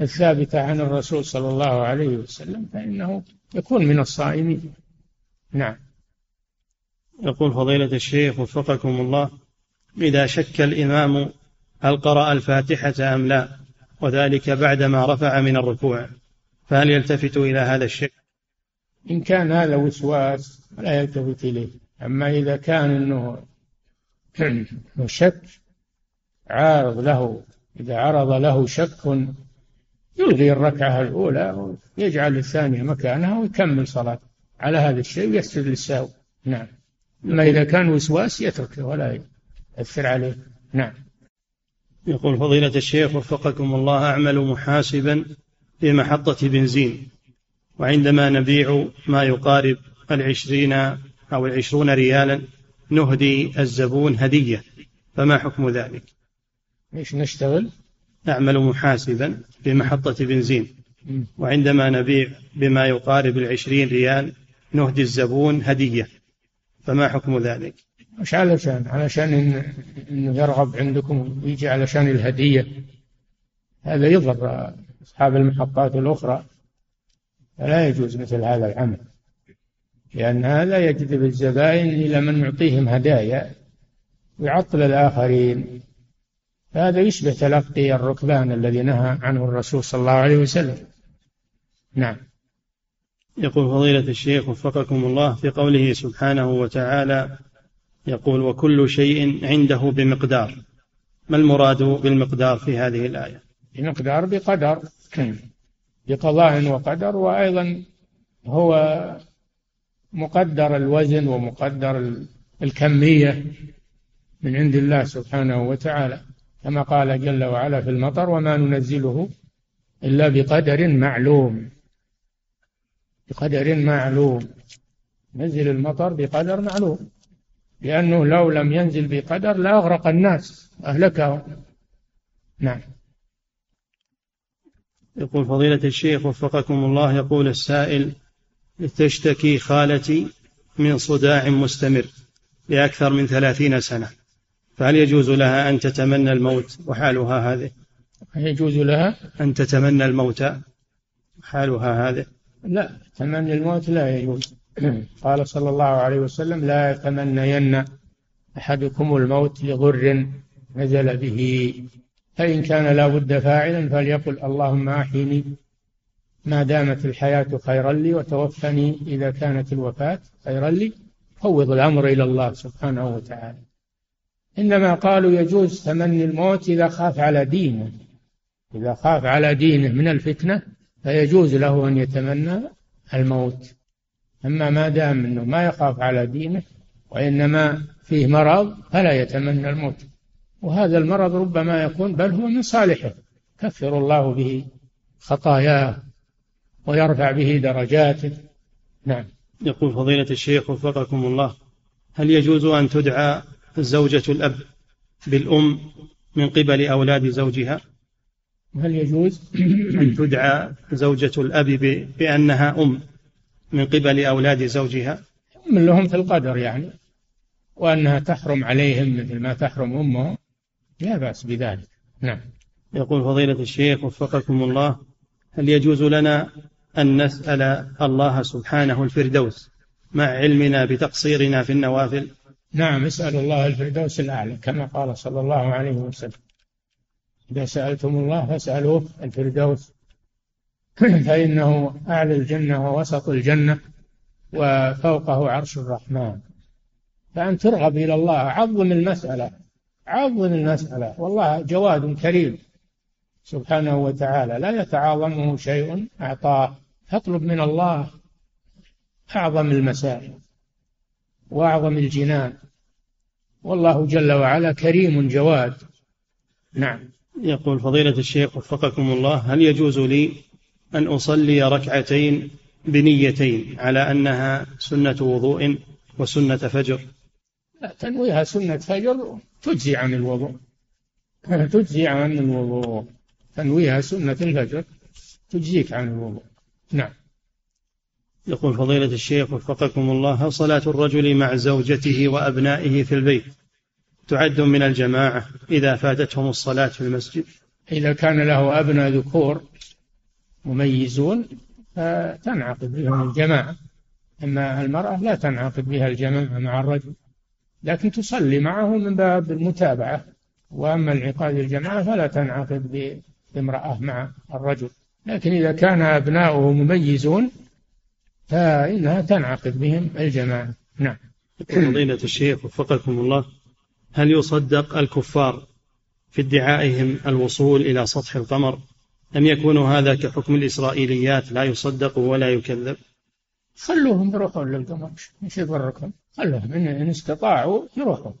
الثابتة عن الرسول صلى الله عليه وسلم فإنه يكون من الصائمين. نعم. يقول فضيلة الشيخ وفقكم الله إذا شك الإمام هل قرأ الفاتحة أم لا؟ وذلك بعدما رفع من الركوع. فهل يلتفت إلى هذا الشك إن كان هذا وسواس لا يلتفت إليه. أما إذا كان أنه شك. عارض له إذا عرض له شك يلغي الركعة الأولى ويجعل الثانية مكانها ويكمل صلاته على هذا الشيء ويسجد للسهو. نعم. أما إذا كان وسواس يتركه ولا يأثر عليه. نعم. يقول فضيلة الشيخ وفقكم الله أعمل محاسبا في محطة بنزين وعندما نبيع ما يقارب العشرين أو العشرون ريالا نهدي الزبون هدية. فما حكم ذلك؟ إيش نشتغل؟ نعمل محاسبا في محطة بنزين وعندما نبيع بما يقارب العشرين ريال نهدي الزبون هدية. فما حكم ذلك؟ مش علشان علشان إن إنه يرغب عندكم ويجي علشان الهدية. هذا يضر أصحاب المحطات الأخرى. فلا يجوز مثل هذا العمل. لأن هذا يجذب الزبائن إلى من يعطيهم هدايا ويعطل الآخرين. هذا يشبه تلقي الركبان الذي نهى عنه الرسول صلى الله عليه وسلم. نعم. يقول فضيلة الشيخ وفقكم الله في قوله سبحانه وتعالى يقول وكل شيء عنده بمقدار. ما المراد بالمقدار في هذه الآية؟ بمقدار بقدر. بقضاء وقدر وأيضا هو مقدر الوزن ومقدر الكمية من عند الله سبحانه وتعالى. كما قال جل وعلا في المطر وما ننزله إلا بقدر معلوم. بقدر معلوم. نزل المطر بقدر معلوم. لأنه لو لم ينزل بقدر لأغرق الناس أهلكهم. نعم. يقول فضيلة الشيخ وفقكم الله يقول السائل تشتكي خالتي من صداع مستمر لأكثر من ثلاثين سنة. فهل يجوز لها أن تتمنى الموت وحالها هذه؟ يجوز لها؟ أن تتمنى الموت حالها هذه؟ لا تمني الموت لا يجوز. قال صلى الله عليه وسلم لا يتمنين أحدكم الموت لغر نزل به. فإن كان لا بد فاعلا فليقل اللهم أحيني ما دامت الحياة خيرا لي وتوفني إذا كانت الوفاة خيرا لي فوض الأمر إلى الله سبحانه وتعالى. إنما قالوا يجوز تمني الموت إذا خاف على دينه. إذا خاف على دينه من الفتنة فيجوز له أن يتمنى الموت. أما ما دام أنه ما يخاف على دينه وإنما فيه مرض فلا يتمنى الموت. وهذا المرض ربما يكون بل هو من صالحه. كفر الله به خطاياه. ويرفع به درجاته نعم. يقول فضيلة الشيخ وفقكم الله هل يجوز أن تدعى زوجة الأب بالأم من قبل أولاد زوجها؟ هل يجوز؟ [clears throat] أن تدعى زوجة الأب بأنها أم من قبل أولاد زوجها؟ من لهم في القدر يعني وأنها تحرم عليهم مثل ما تحرم أمهم. لا بأس بذلك. نعم. يقول فضيلة الشيخ وفقكم الله هل يجوز لنا أن نسأل الله سبحانه الفردوس مع علمنا بتقصيرنا في النوافل. نعم اسأل الله الفردوس الأعلى كما قال صلى الله عليه وسلم. إذا سألتم الله فاسألوه الفردوس. [clears throat] فإنه أعلى الجنة ووسط الجنة وفوقه عرش الرحمن. فأن ترغب إلى الله عظم المسألة عظم المسألة. والله جواد كريم. سبحانه وتعالى لا يتعاظمه شيء أعطاه. فاطلب من الله أعظم المسائل وأعظم الجنان. والله جل وعلا كريم جواد. نعم. يقول فضيلة الشيخ وفقكم الله هل يجوز لي أن أصلي ركعتين بنيتين على أنها سنة وضوء وسنة فجر؟ تنويها سنة فجر تجزي عن الوضوء. [laughs] تجزي عن الوضوء. تنويها سنة الفجر تجزيك عن الوضوء. نعم. يقول فضيلة الشيخ وفقكم الله هل صلاة الرجل مع زوجته وأبنائه في البيت تعد من الجماعة إذا فاتتهم الصلاة في المسجد؟ إذا كان له أبناء ذكور مميزون فتنعقد بهم الجماعة. أما المرأة لا تنعقد بها الجماعة مع الرجل لكن تصلي معه من باب المتابعة. وأما انعقاد الجماعة فلا تنعقد بامرأة مع الرجل. لكن إذا كان أبناؤه مميزون فإنها تنعقد بهم الجماعة نعم. فضيلة الشيخ وفقكم الله هل يصدق الكفار في ادعائهم الوصول إلى سطح القمر؟ أم يكون هذا كحكم الإسرائيليات لا يصدق ولا يكذب؟ خلوهم يروحون للقمر إيش يضركم خلوهم إن, استطاعوا يروحوا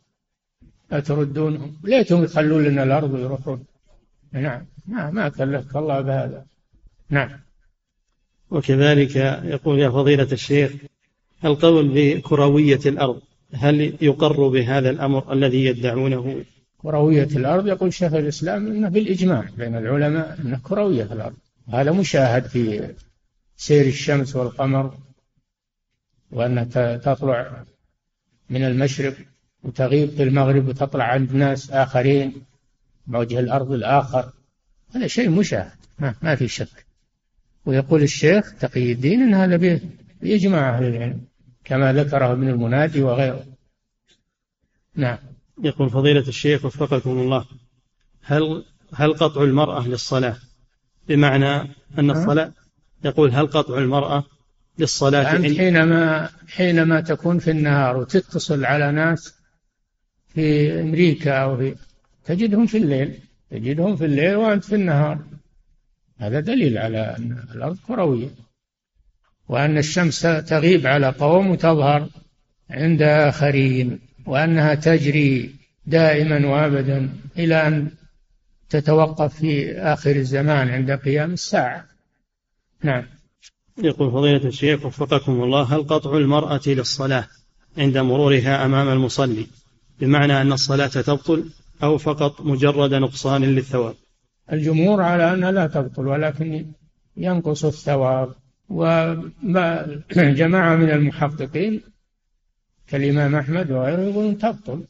لا تردونهم. ليتهم يخلون لنا الأرض ويروحون. نعم. ما ما كلفك الله بهذا. نعم. وكذلك يقول يا فضيلة الشيخ القول بكروية الأرض هل يقر بهذا الأمر الذي يدعونه؟ كروية الأرض يقول شيخ الإسلام أنه بالإجماع بين العلماء أنه كروية الأرض. هذا مشاهد في سير الشمس والقمر وأنها تطلع من المشرق وتغيب في المغرب وتطلع عند ناس آخرين بوجه الأرض الآخر. هذا شيء مشاهد ما, ما في شك. ويقول الشيخ تقي الدين أن هذا بإجماع أهل العلم كما ذكره ابن المنادي وغيره. نعم. يقول فضيلة الشيخ وفقكم الله هل هل قطع المرأة للصلاة؟ بمعنى أن الصلاة يقول هل قطع المرأة للصلاة أنت حينما حينما تكون في النهار وتتصل على ناس في أمريكا أو في تجدهم في الليل تجدهم في الليل وأنت في النهار. هذا دليل على أن الأرض كروية وأن الشمس تغيب على قوم وتظهر عند آخرين وأنها تجري دائما وأبدا إلى أن تتوقف في آخر الزمان عند قيام الساعة. نعم. يقول فضيلة الشيخ وفقكم الله هل قطع المرأة للصلاة عند مرورها أمام المصلي بمعنى أن الصلاة تبطل أو فقط مجرد نقصان للثواب؟ الجمهور على أنها لا تبطل ولكن ينقص الثواب. وجماعة [clears throat] من المحققين كالإمام أحمد وغيره يقولون تبطل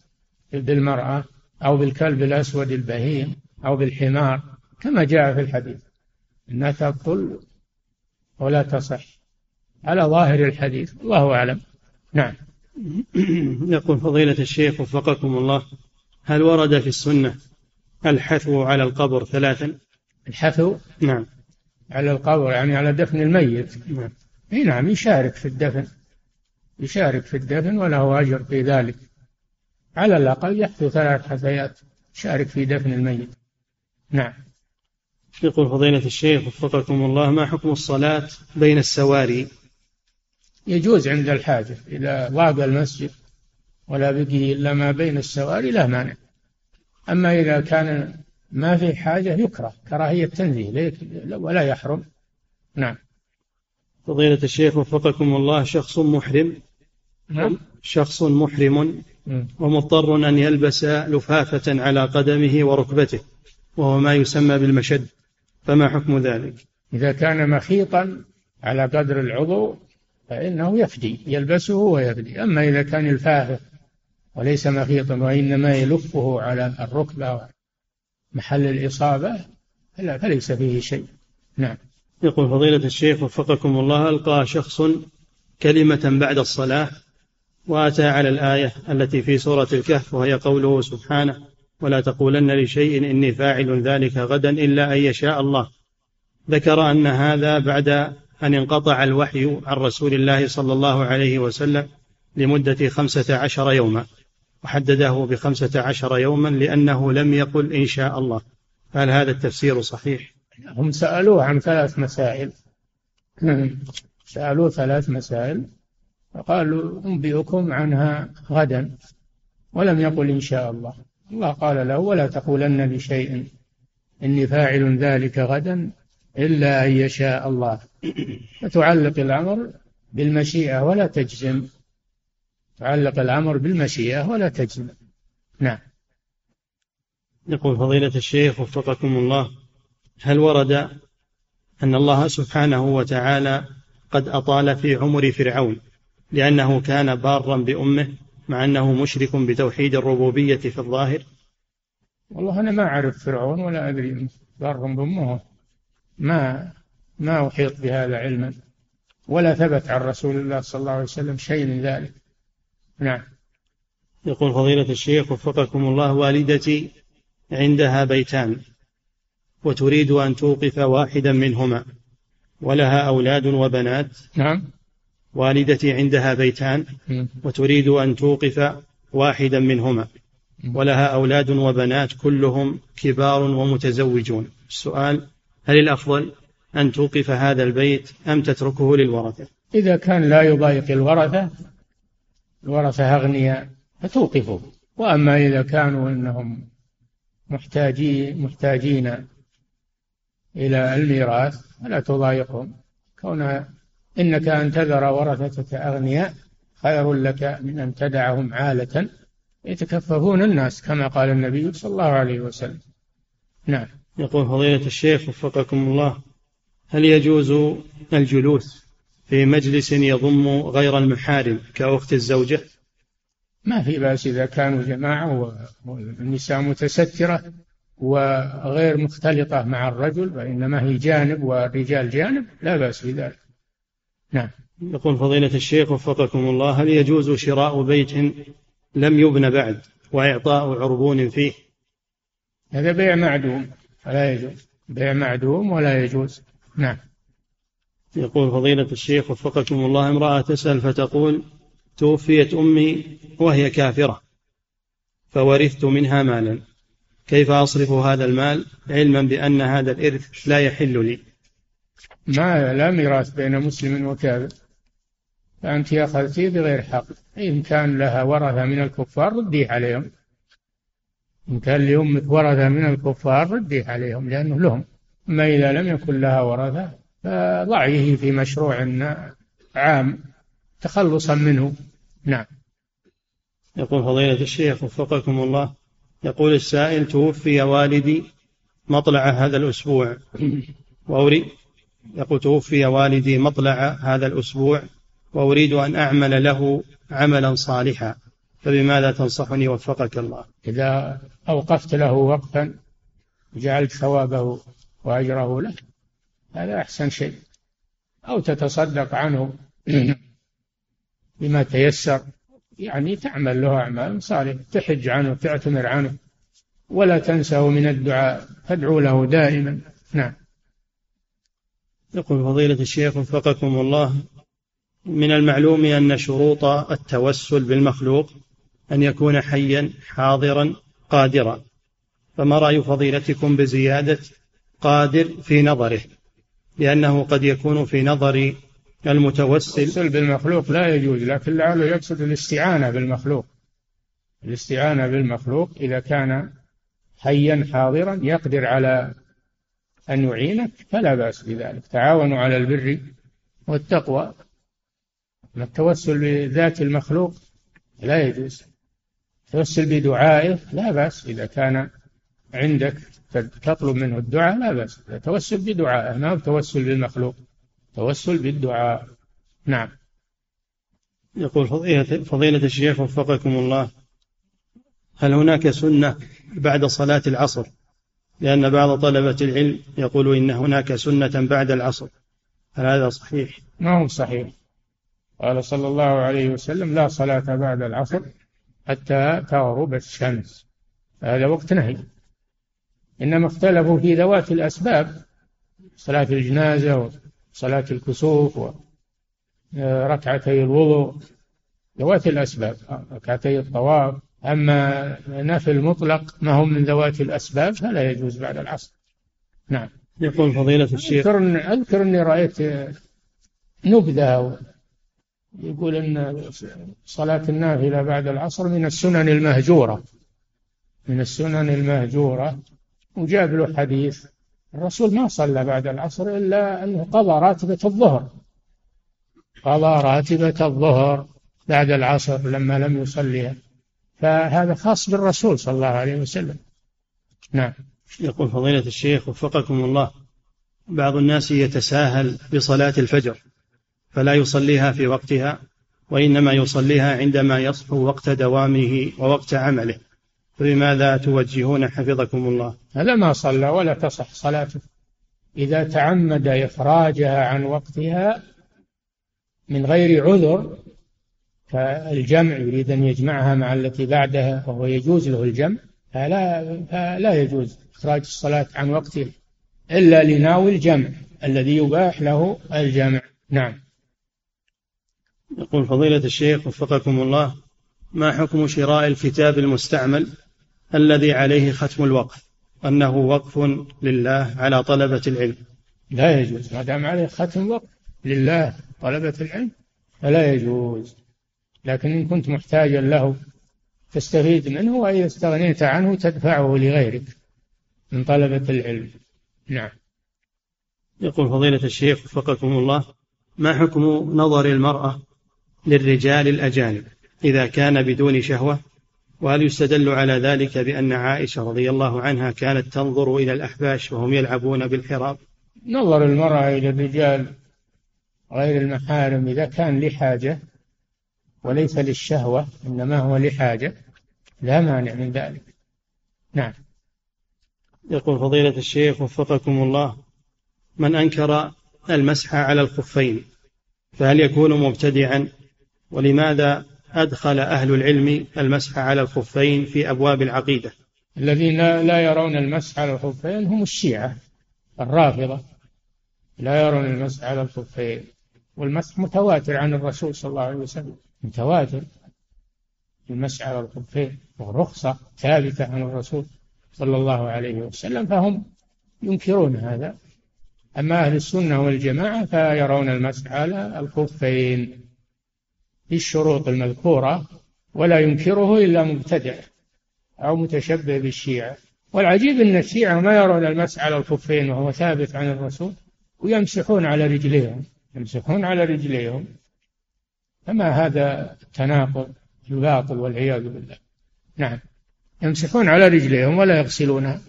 بالمرأة أو بالكلب الأسود البهيم أو بالحمار كما جاء في الحديث. أنها تبطل ولا تصح. على ظاهر الحديث الله أعلم. نعم. يقول فضيلة الشيخ وفقكم الله هل ورد في السنة الحثو على القبر ثلاثا. الحثو؟ نعم. على القبر يعني على دفن الميت. نعم. إي نعم يشارك في الدفن. يشارك في الدفن وله أجر في ذلك. على الأقل يحثو ثلاث حثيات يشارك في دفن الميت. نعم. يقول فضيلة الشيخ وفقكم الله ما حكم الصلاة بين السواري؟ يجوز عند الحاجة إذا ضاق المسجد ولا بقي إلا ما بين السواري لا مانع. أما إذا كان ما في حاجة يكره كراهية تنزيه ولا يحرم. نعم. فضيلة الشيخ وفقكم الله شخص محرم. نعم. شخص محرم ومضطر أن يلبس لفافة على قدمه وركبته وهو ما يسمى بالمشد. فما حكم ذلك؟ إذا كان مخيطا على قدر العضو فإنه يفدي يلبسه ويفدي. أما إذا كان الفاهر وليس مخيطا وإنما يلفه على الركبة محل الإصابة فليس فيه شيء. نعم. يقول فضيلة الشيخ وفقكم الله ألقى شخص كلمة بعد الصلاة وأتى على الآية التي في سورة الكهف وهي قوله سبحانه ولا تقولن لشيء إني فاعل ذلك غدا إلا أن يشاء الله. ذكر أن هذا بعد أن انقطع الوحي عن رسول الله صلى الله عليه وسلم لمدة خمسة عشر يوما. وحدده بخمسة عشر يوما لأنه لم يقل إن شاء الله. هل هذا التفسير صحيح؟ هم سألوه عن ثلاث مسائل. [clears throat] سألوه ثلاث مسائل. فقالوا أنبئكم عنها غدا. ولم يقل إن شاء الله. الله قال له ولا تقولن لشيء. إني فاعل ذلك غدا إلا أن يشاء الله. [clears throat] فتعلق الأمر بالمشيئة ولا تجزم. تعلق الأمر بالمشيئة ولا تجزم. نعم. يقول فضيلة الشيخ وفقكم الله هل ورد أن الله سبحانه وتعالى قد أطال في عمر فرعون لأنه كان بارا بأمه مع أنه مشرك بتوحيد الربوبية في الظاهر؟ والله أنا ما أعرف فرعون ولا أدري بار بأمه. ما ما أحيط بهذا علما. ولا ثبت عن رسول الله صلى الله عليه وسلم شيء من ذلك. نعم. يقول فضيلة الشيخ وفقكم الله والدتي عندها بيتان وتريد أن توقف واحدا منهما ولها أولاد وبنات. نعم. والدتي عندها بيتان وتريد أن توقف واحدا منهما ولها أولاد وبنات كلهم كبار ومتزوجون. السؤال هل الأفضل أن توقف هذا البيت أم تتركه للورثة؟ إذا كان لا يضايق الورثة الورثة أغنياء فتوقفه وأما إذا كانوا أنهم محتاجين محتاجين إلى الميراث فلا تضايقهم. كون إنك أن تذر ورثتك أغنياء خير لك من أن تدعهم عالة. يتكففون الناس كما قال النبي صلى الله عليه وسلم. نعم. يقول فضيلة الشيخ وفقكم الله هل يجوز الجلوس في مجلس يضم غير المحارم كأخت الزوجة؟ ما في بأس إذا كانوا جماعة والنساء متسترة وغير مختلطة مع الرجل وإنما هي جانب والرجال جانب لا بأس بذلك. نعم. يقول فضيلة الشيخ وفقكم الله هل يجوز شراء بيت لم يبن بعد وإعطاء عربون فيه؟ هذا بيع معدوم ولا يجوز. بيع معدوم ولا يجوز. نعم. يقول فضيلة الشيخ وفقكم الله امرأة تسأل فتقول توفيت أمي وهي كافرة فورثت منها مالا. كيف أصرف هذا المال؟ علما بأن هذا الإرث لا يحل لي. ما لا ميراث بين مسلم وكافر. فأنت أخذتيه بغير حق. إن كان لها ورثة من الكفار رديه عليهم. إن كان لأمك ورثة من الكفار رديه عليهم لأنه لهم. أما إذا لم يكن لها ورثة فضعيه في مشروع عام تخلصا منه. نعم. يقول فضيلة الشيخ وفقكم الله يقول السائل توفي والدي مطلع هذا الأسبوع. وأريد يقول توفي والدي مطلع هذا الأسبوع وأريد أن أعمل له عملا صالحا. فبماذا تنصحني؟ وفقك الله. إذا أوقفت له وقفا جعلت ثوابه وأجره له هذا أحسن شيء. أو تتصدق عنه [clears throat] بما تيسر. يعني تعمل له أعمال صالحة تحج عنه تعتمر عنه ولا تنسه من الدعاء. تدعو له دائما. نعم. يقول فضيلة الشيخ وفقكم الله من المعلوم أن شروط التوسل بالمخلوق أن يكون حيا حاضرا قادرا. فما رأي فضيلتكم بزيادة قادر في نظره؟ لأنه قد يكون في نظر المتوسل. التوسل بالمخلوق لا يجوز لكن لعله يقصد الاستعانة بالمخلوق. الاستعانة بالمخلوق إذا كان حيا حاضرا يقدر على أن يعينك فلا بأس بذلك. تعاونوا على البر والتقوى. التوسل بذات المخلوق لا يجوز. التوسل بدعائه لا بأس إذا كان عندك تطلب منه الدعاء لا بأس. توسل بدعائه ما هو توسل بالمخلوق؟ توسل بالدعاء. نعم. يقول فضيلة, فضيلة الشيخ وفقكم الله هل هناك سنة بعد صلاة العصر؟ لأن بعض طلبة العلم يقول إن هناك سنة بعد العصر. هل هذا صحيح؟ ما هو صحيح. قال صلى الله عليه وسلم لا صلاة بعد العصر حتى تغرب الشمس. هذا وقت نهي. إنما اختلفوا في ذوات الأسباب صلاة الجنازة وصلاة الكسوف وركعتي الوضوء ذوات الأسباب ركعتي الطواف. أما نفي المطلق ما هو من ذوات الأسباب فلا يجوز بعد العصر. نعم. يقول فضيلة الشيخ. أذكر, أذكر أني رأيت نبذة يقول أن صلاة النافلة بعد العصر من السنن المهجورة. من السنن المهجورة. وجاب له حديث. الرسول ما صلى بعد العصر إلا أنه قضى راتبة الظهر. قضى راتبة الظهر بعد العصر لما لم يصليها فهذا خاص بالرسول صلى الله عليه وسلم. نعم. يقول فضيلة الشيخ وفقكم الله بعض الناس يتساهل بصلاة الفجر فلا يصليها في وقتها وإنما يصليها عندما يصحو وقت دوامه ووقت عمله. فبماذا توجهون حفظكم الله؟ هذا ما صلى ولا تصح صلاته. إذا تعمد إخراجها عن وقتها من غير عذر فالجمع يريد أن يجمعها مع التي بعدها وهو يجوز له الجمع فلا, فلا يجوز إخراج الصلاة عن وقتها إلا لناوي الجمع الذي يباح له الجمع. نعم. يقول فضيلة الشيخ وفقكم الله ما حكم شراء الكتاب المستعمل؟ الذي عليه ختم الوقف أنه وقف لله على طلبة العلم. لا يجوز. ما دام عليه ختم وقف لله طلبة العلم فلا يجوز. لكن إن كنت محتاجا له تستفيد منه وإذا استغنيت عنه تدفعه لغيرك من طلبة العلم. نعم. يقول فضيلة الشيخ وفقكم الله ما حكم نظر المرأة للرجال الأجانب إذا كان بدون شهوة؟ وهل يستدل على ذلك بأن عائشة رضي الله عنها كانت تنظر إلى الأحباش وهم يلعبون بالحراب؟ نظر المرأة إلى الرجال غير المحارم إذا كان لحاجة وليس للشهوة إنما هو لحاجة لا مانع من ذلك. نعم. يقول فضيلة الشيخ وفقكم الله من أنكر المسح على الخفين فهل يكون مبتدعا؟ ولماذا أدخل أهل العلم المسح على الخفين في أبواب العقيدة. الذين لا يرون المسح على الخفين هم الشيعة الرافضة. لا يرون المسح على الخفين والمسح متواتر عن الرسول صلى الله عليه وسلم. متواتر. المسح على الخفين ورخصة ثابتة عن الرسول صلى الله عليه وسلم فهم ينكرون هذا. أما أهل السنة والجماعة فيرون المسح على الخفين. بالشروط المذكورة ولا ينكره إلا مبتدع أو متشبه بالشيعة. والعجيب أن الشيعة ما يرون المسح على الخفين وهو ثابت عن الرسول ويمسحون على رجليهم يمسحون على رجليهم. فما هذا التناقض الباطل والعياذ بالله. نعم. يمسحون على رجليهم ولا يغسلونها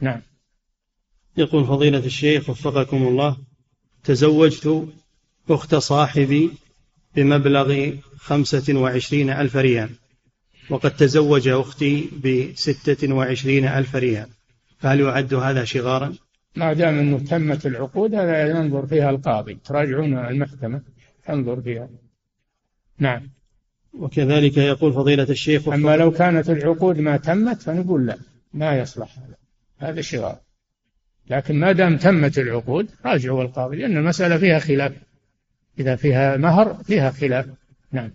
نعم. يقول فضيلة الشيخ وفقكم الله تزوجت أخت صاحبي بمبلغ خمسة وعشرين ألف ريال. وقد تزوج أختي بستة وعشرين ألف ريال. فهل يعد هذا شغارا؟ ما دام أنه تمت العقود هذا ينظر فيها القاضي. تراجعون المحكمة تنظر فيها. نعم. وكذلك يقول فضيلة الشيخ أما لو كانت العقود ما تمت فنقول لا ما يصلح هذا. هذا شغار لكن ما دام تمت العقود راجعوا القاضي لأن المسألة فيها خلاف. إذا فيها مهر فيها خلاف. نعم.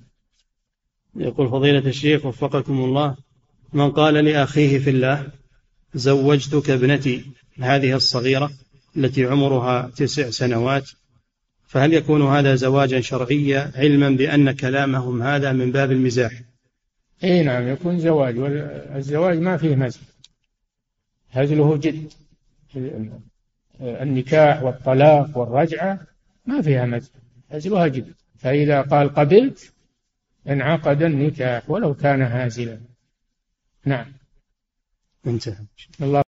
يقول فضيلة الشيخ وفقكم الله من قال لأخيه في الله زوجتك ابنتي هذه الصغيرة التي عمرها تسع سنوات فهل يكون هذا زواجا شرعيا علما بأن كلامهم هذا من باب المزاح؟ إي نعم يكون زواج والزواج ما فيه مزح. هزله جد. النكاح والطلاق والرجعة ما فيها مزح. هزلها جد. فإذا قال قبلت انعقد النكاح ولو كان هازلا. نعم. انتهى. الله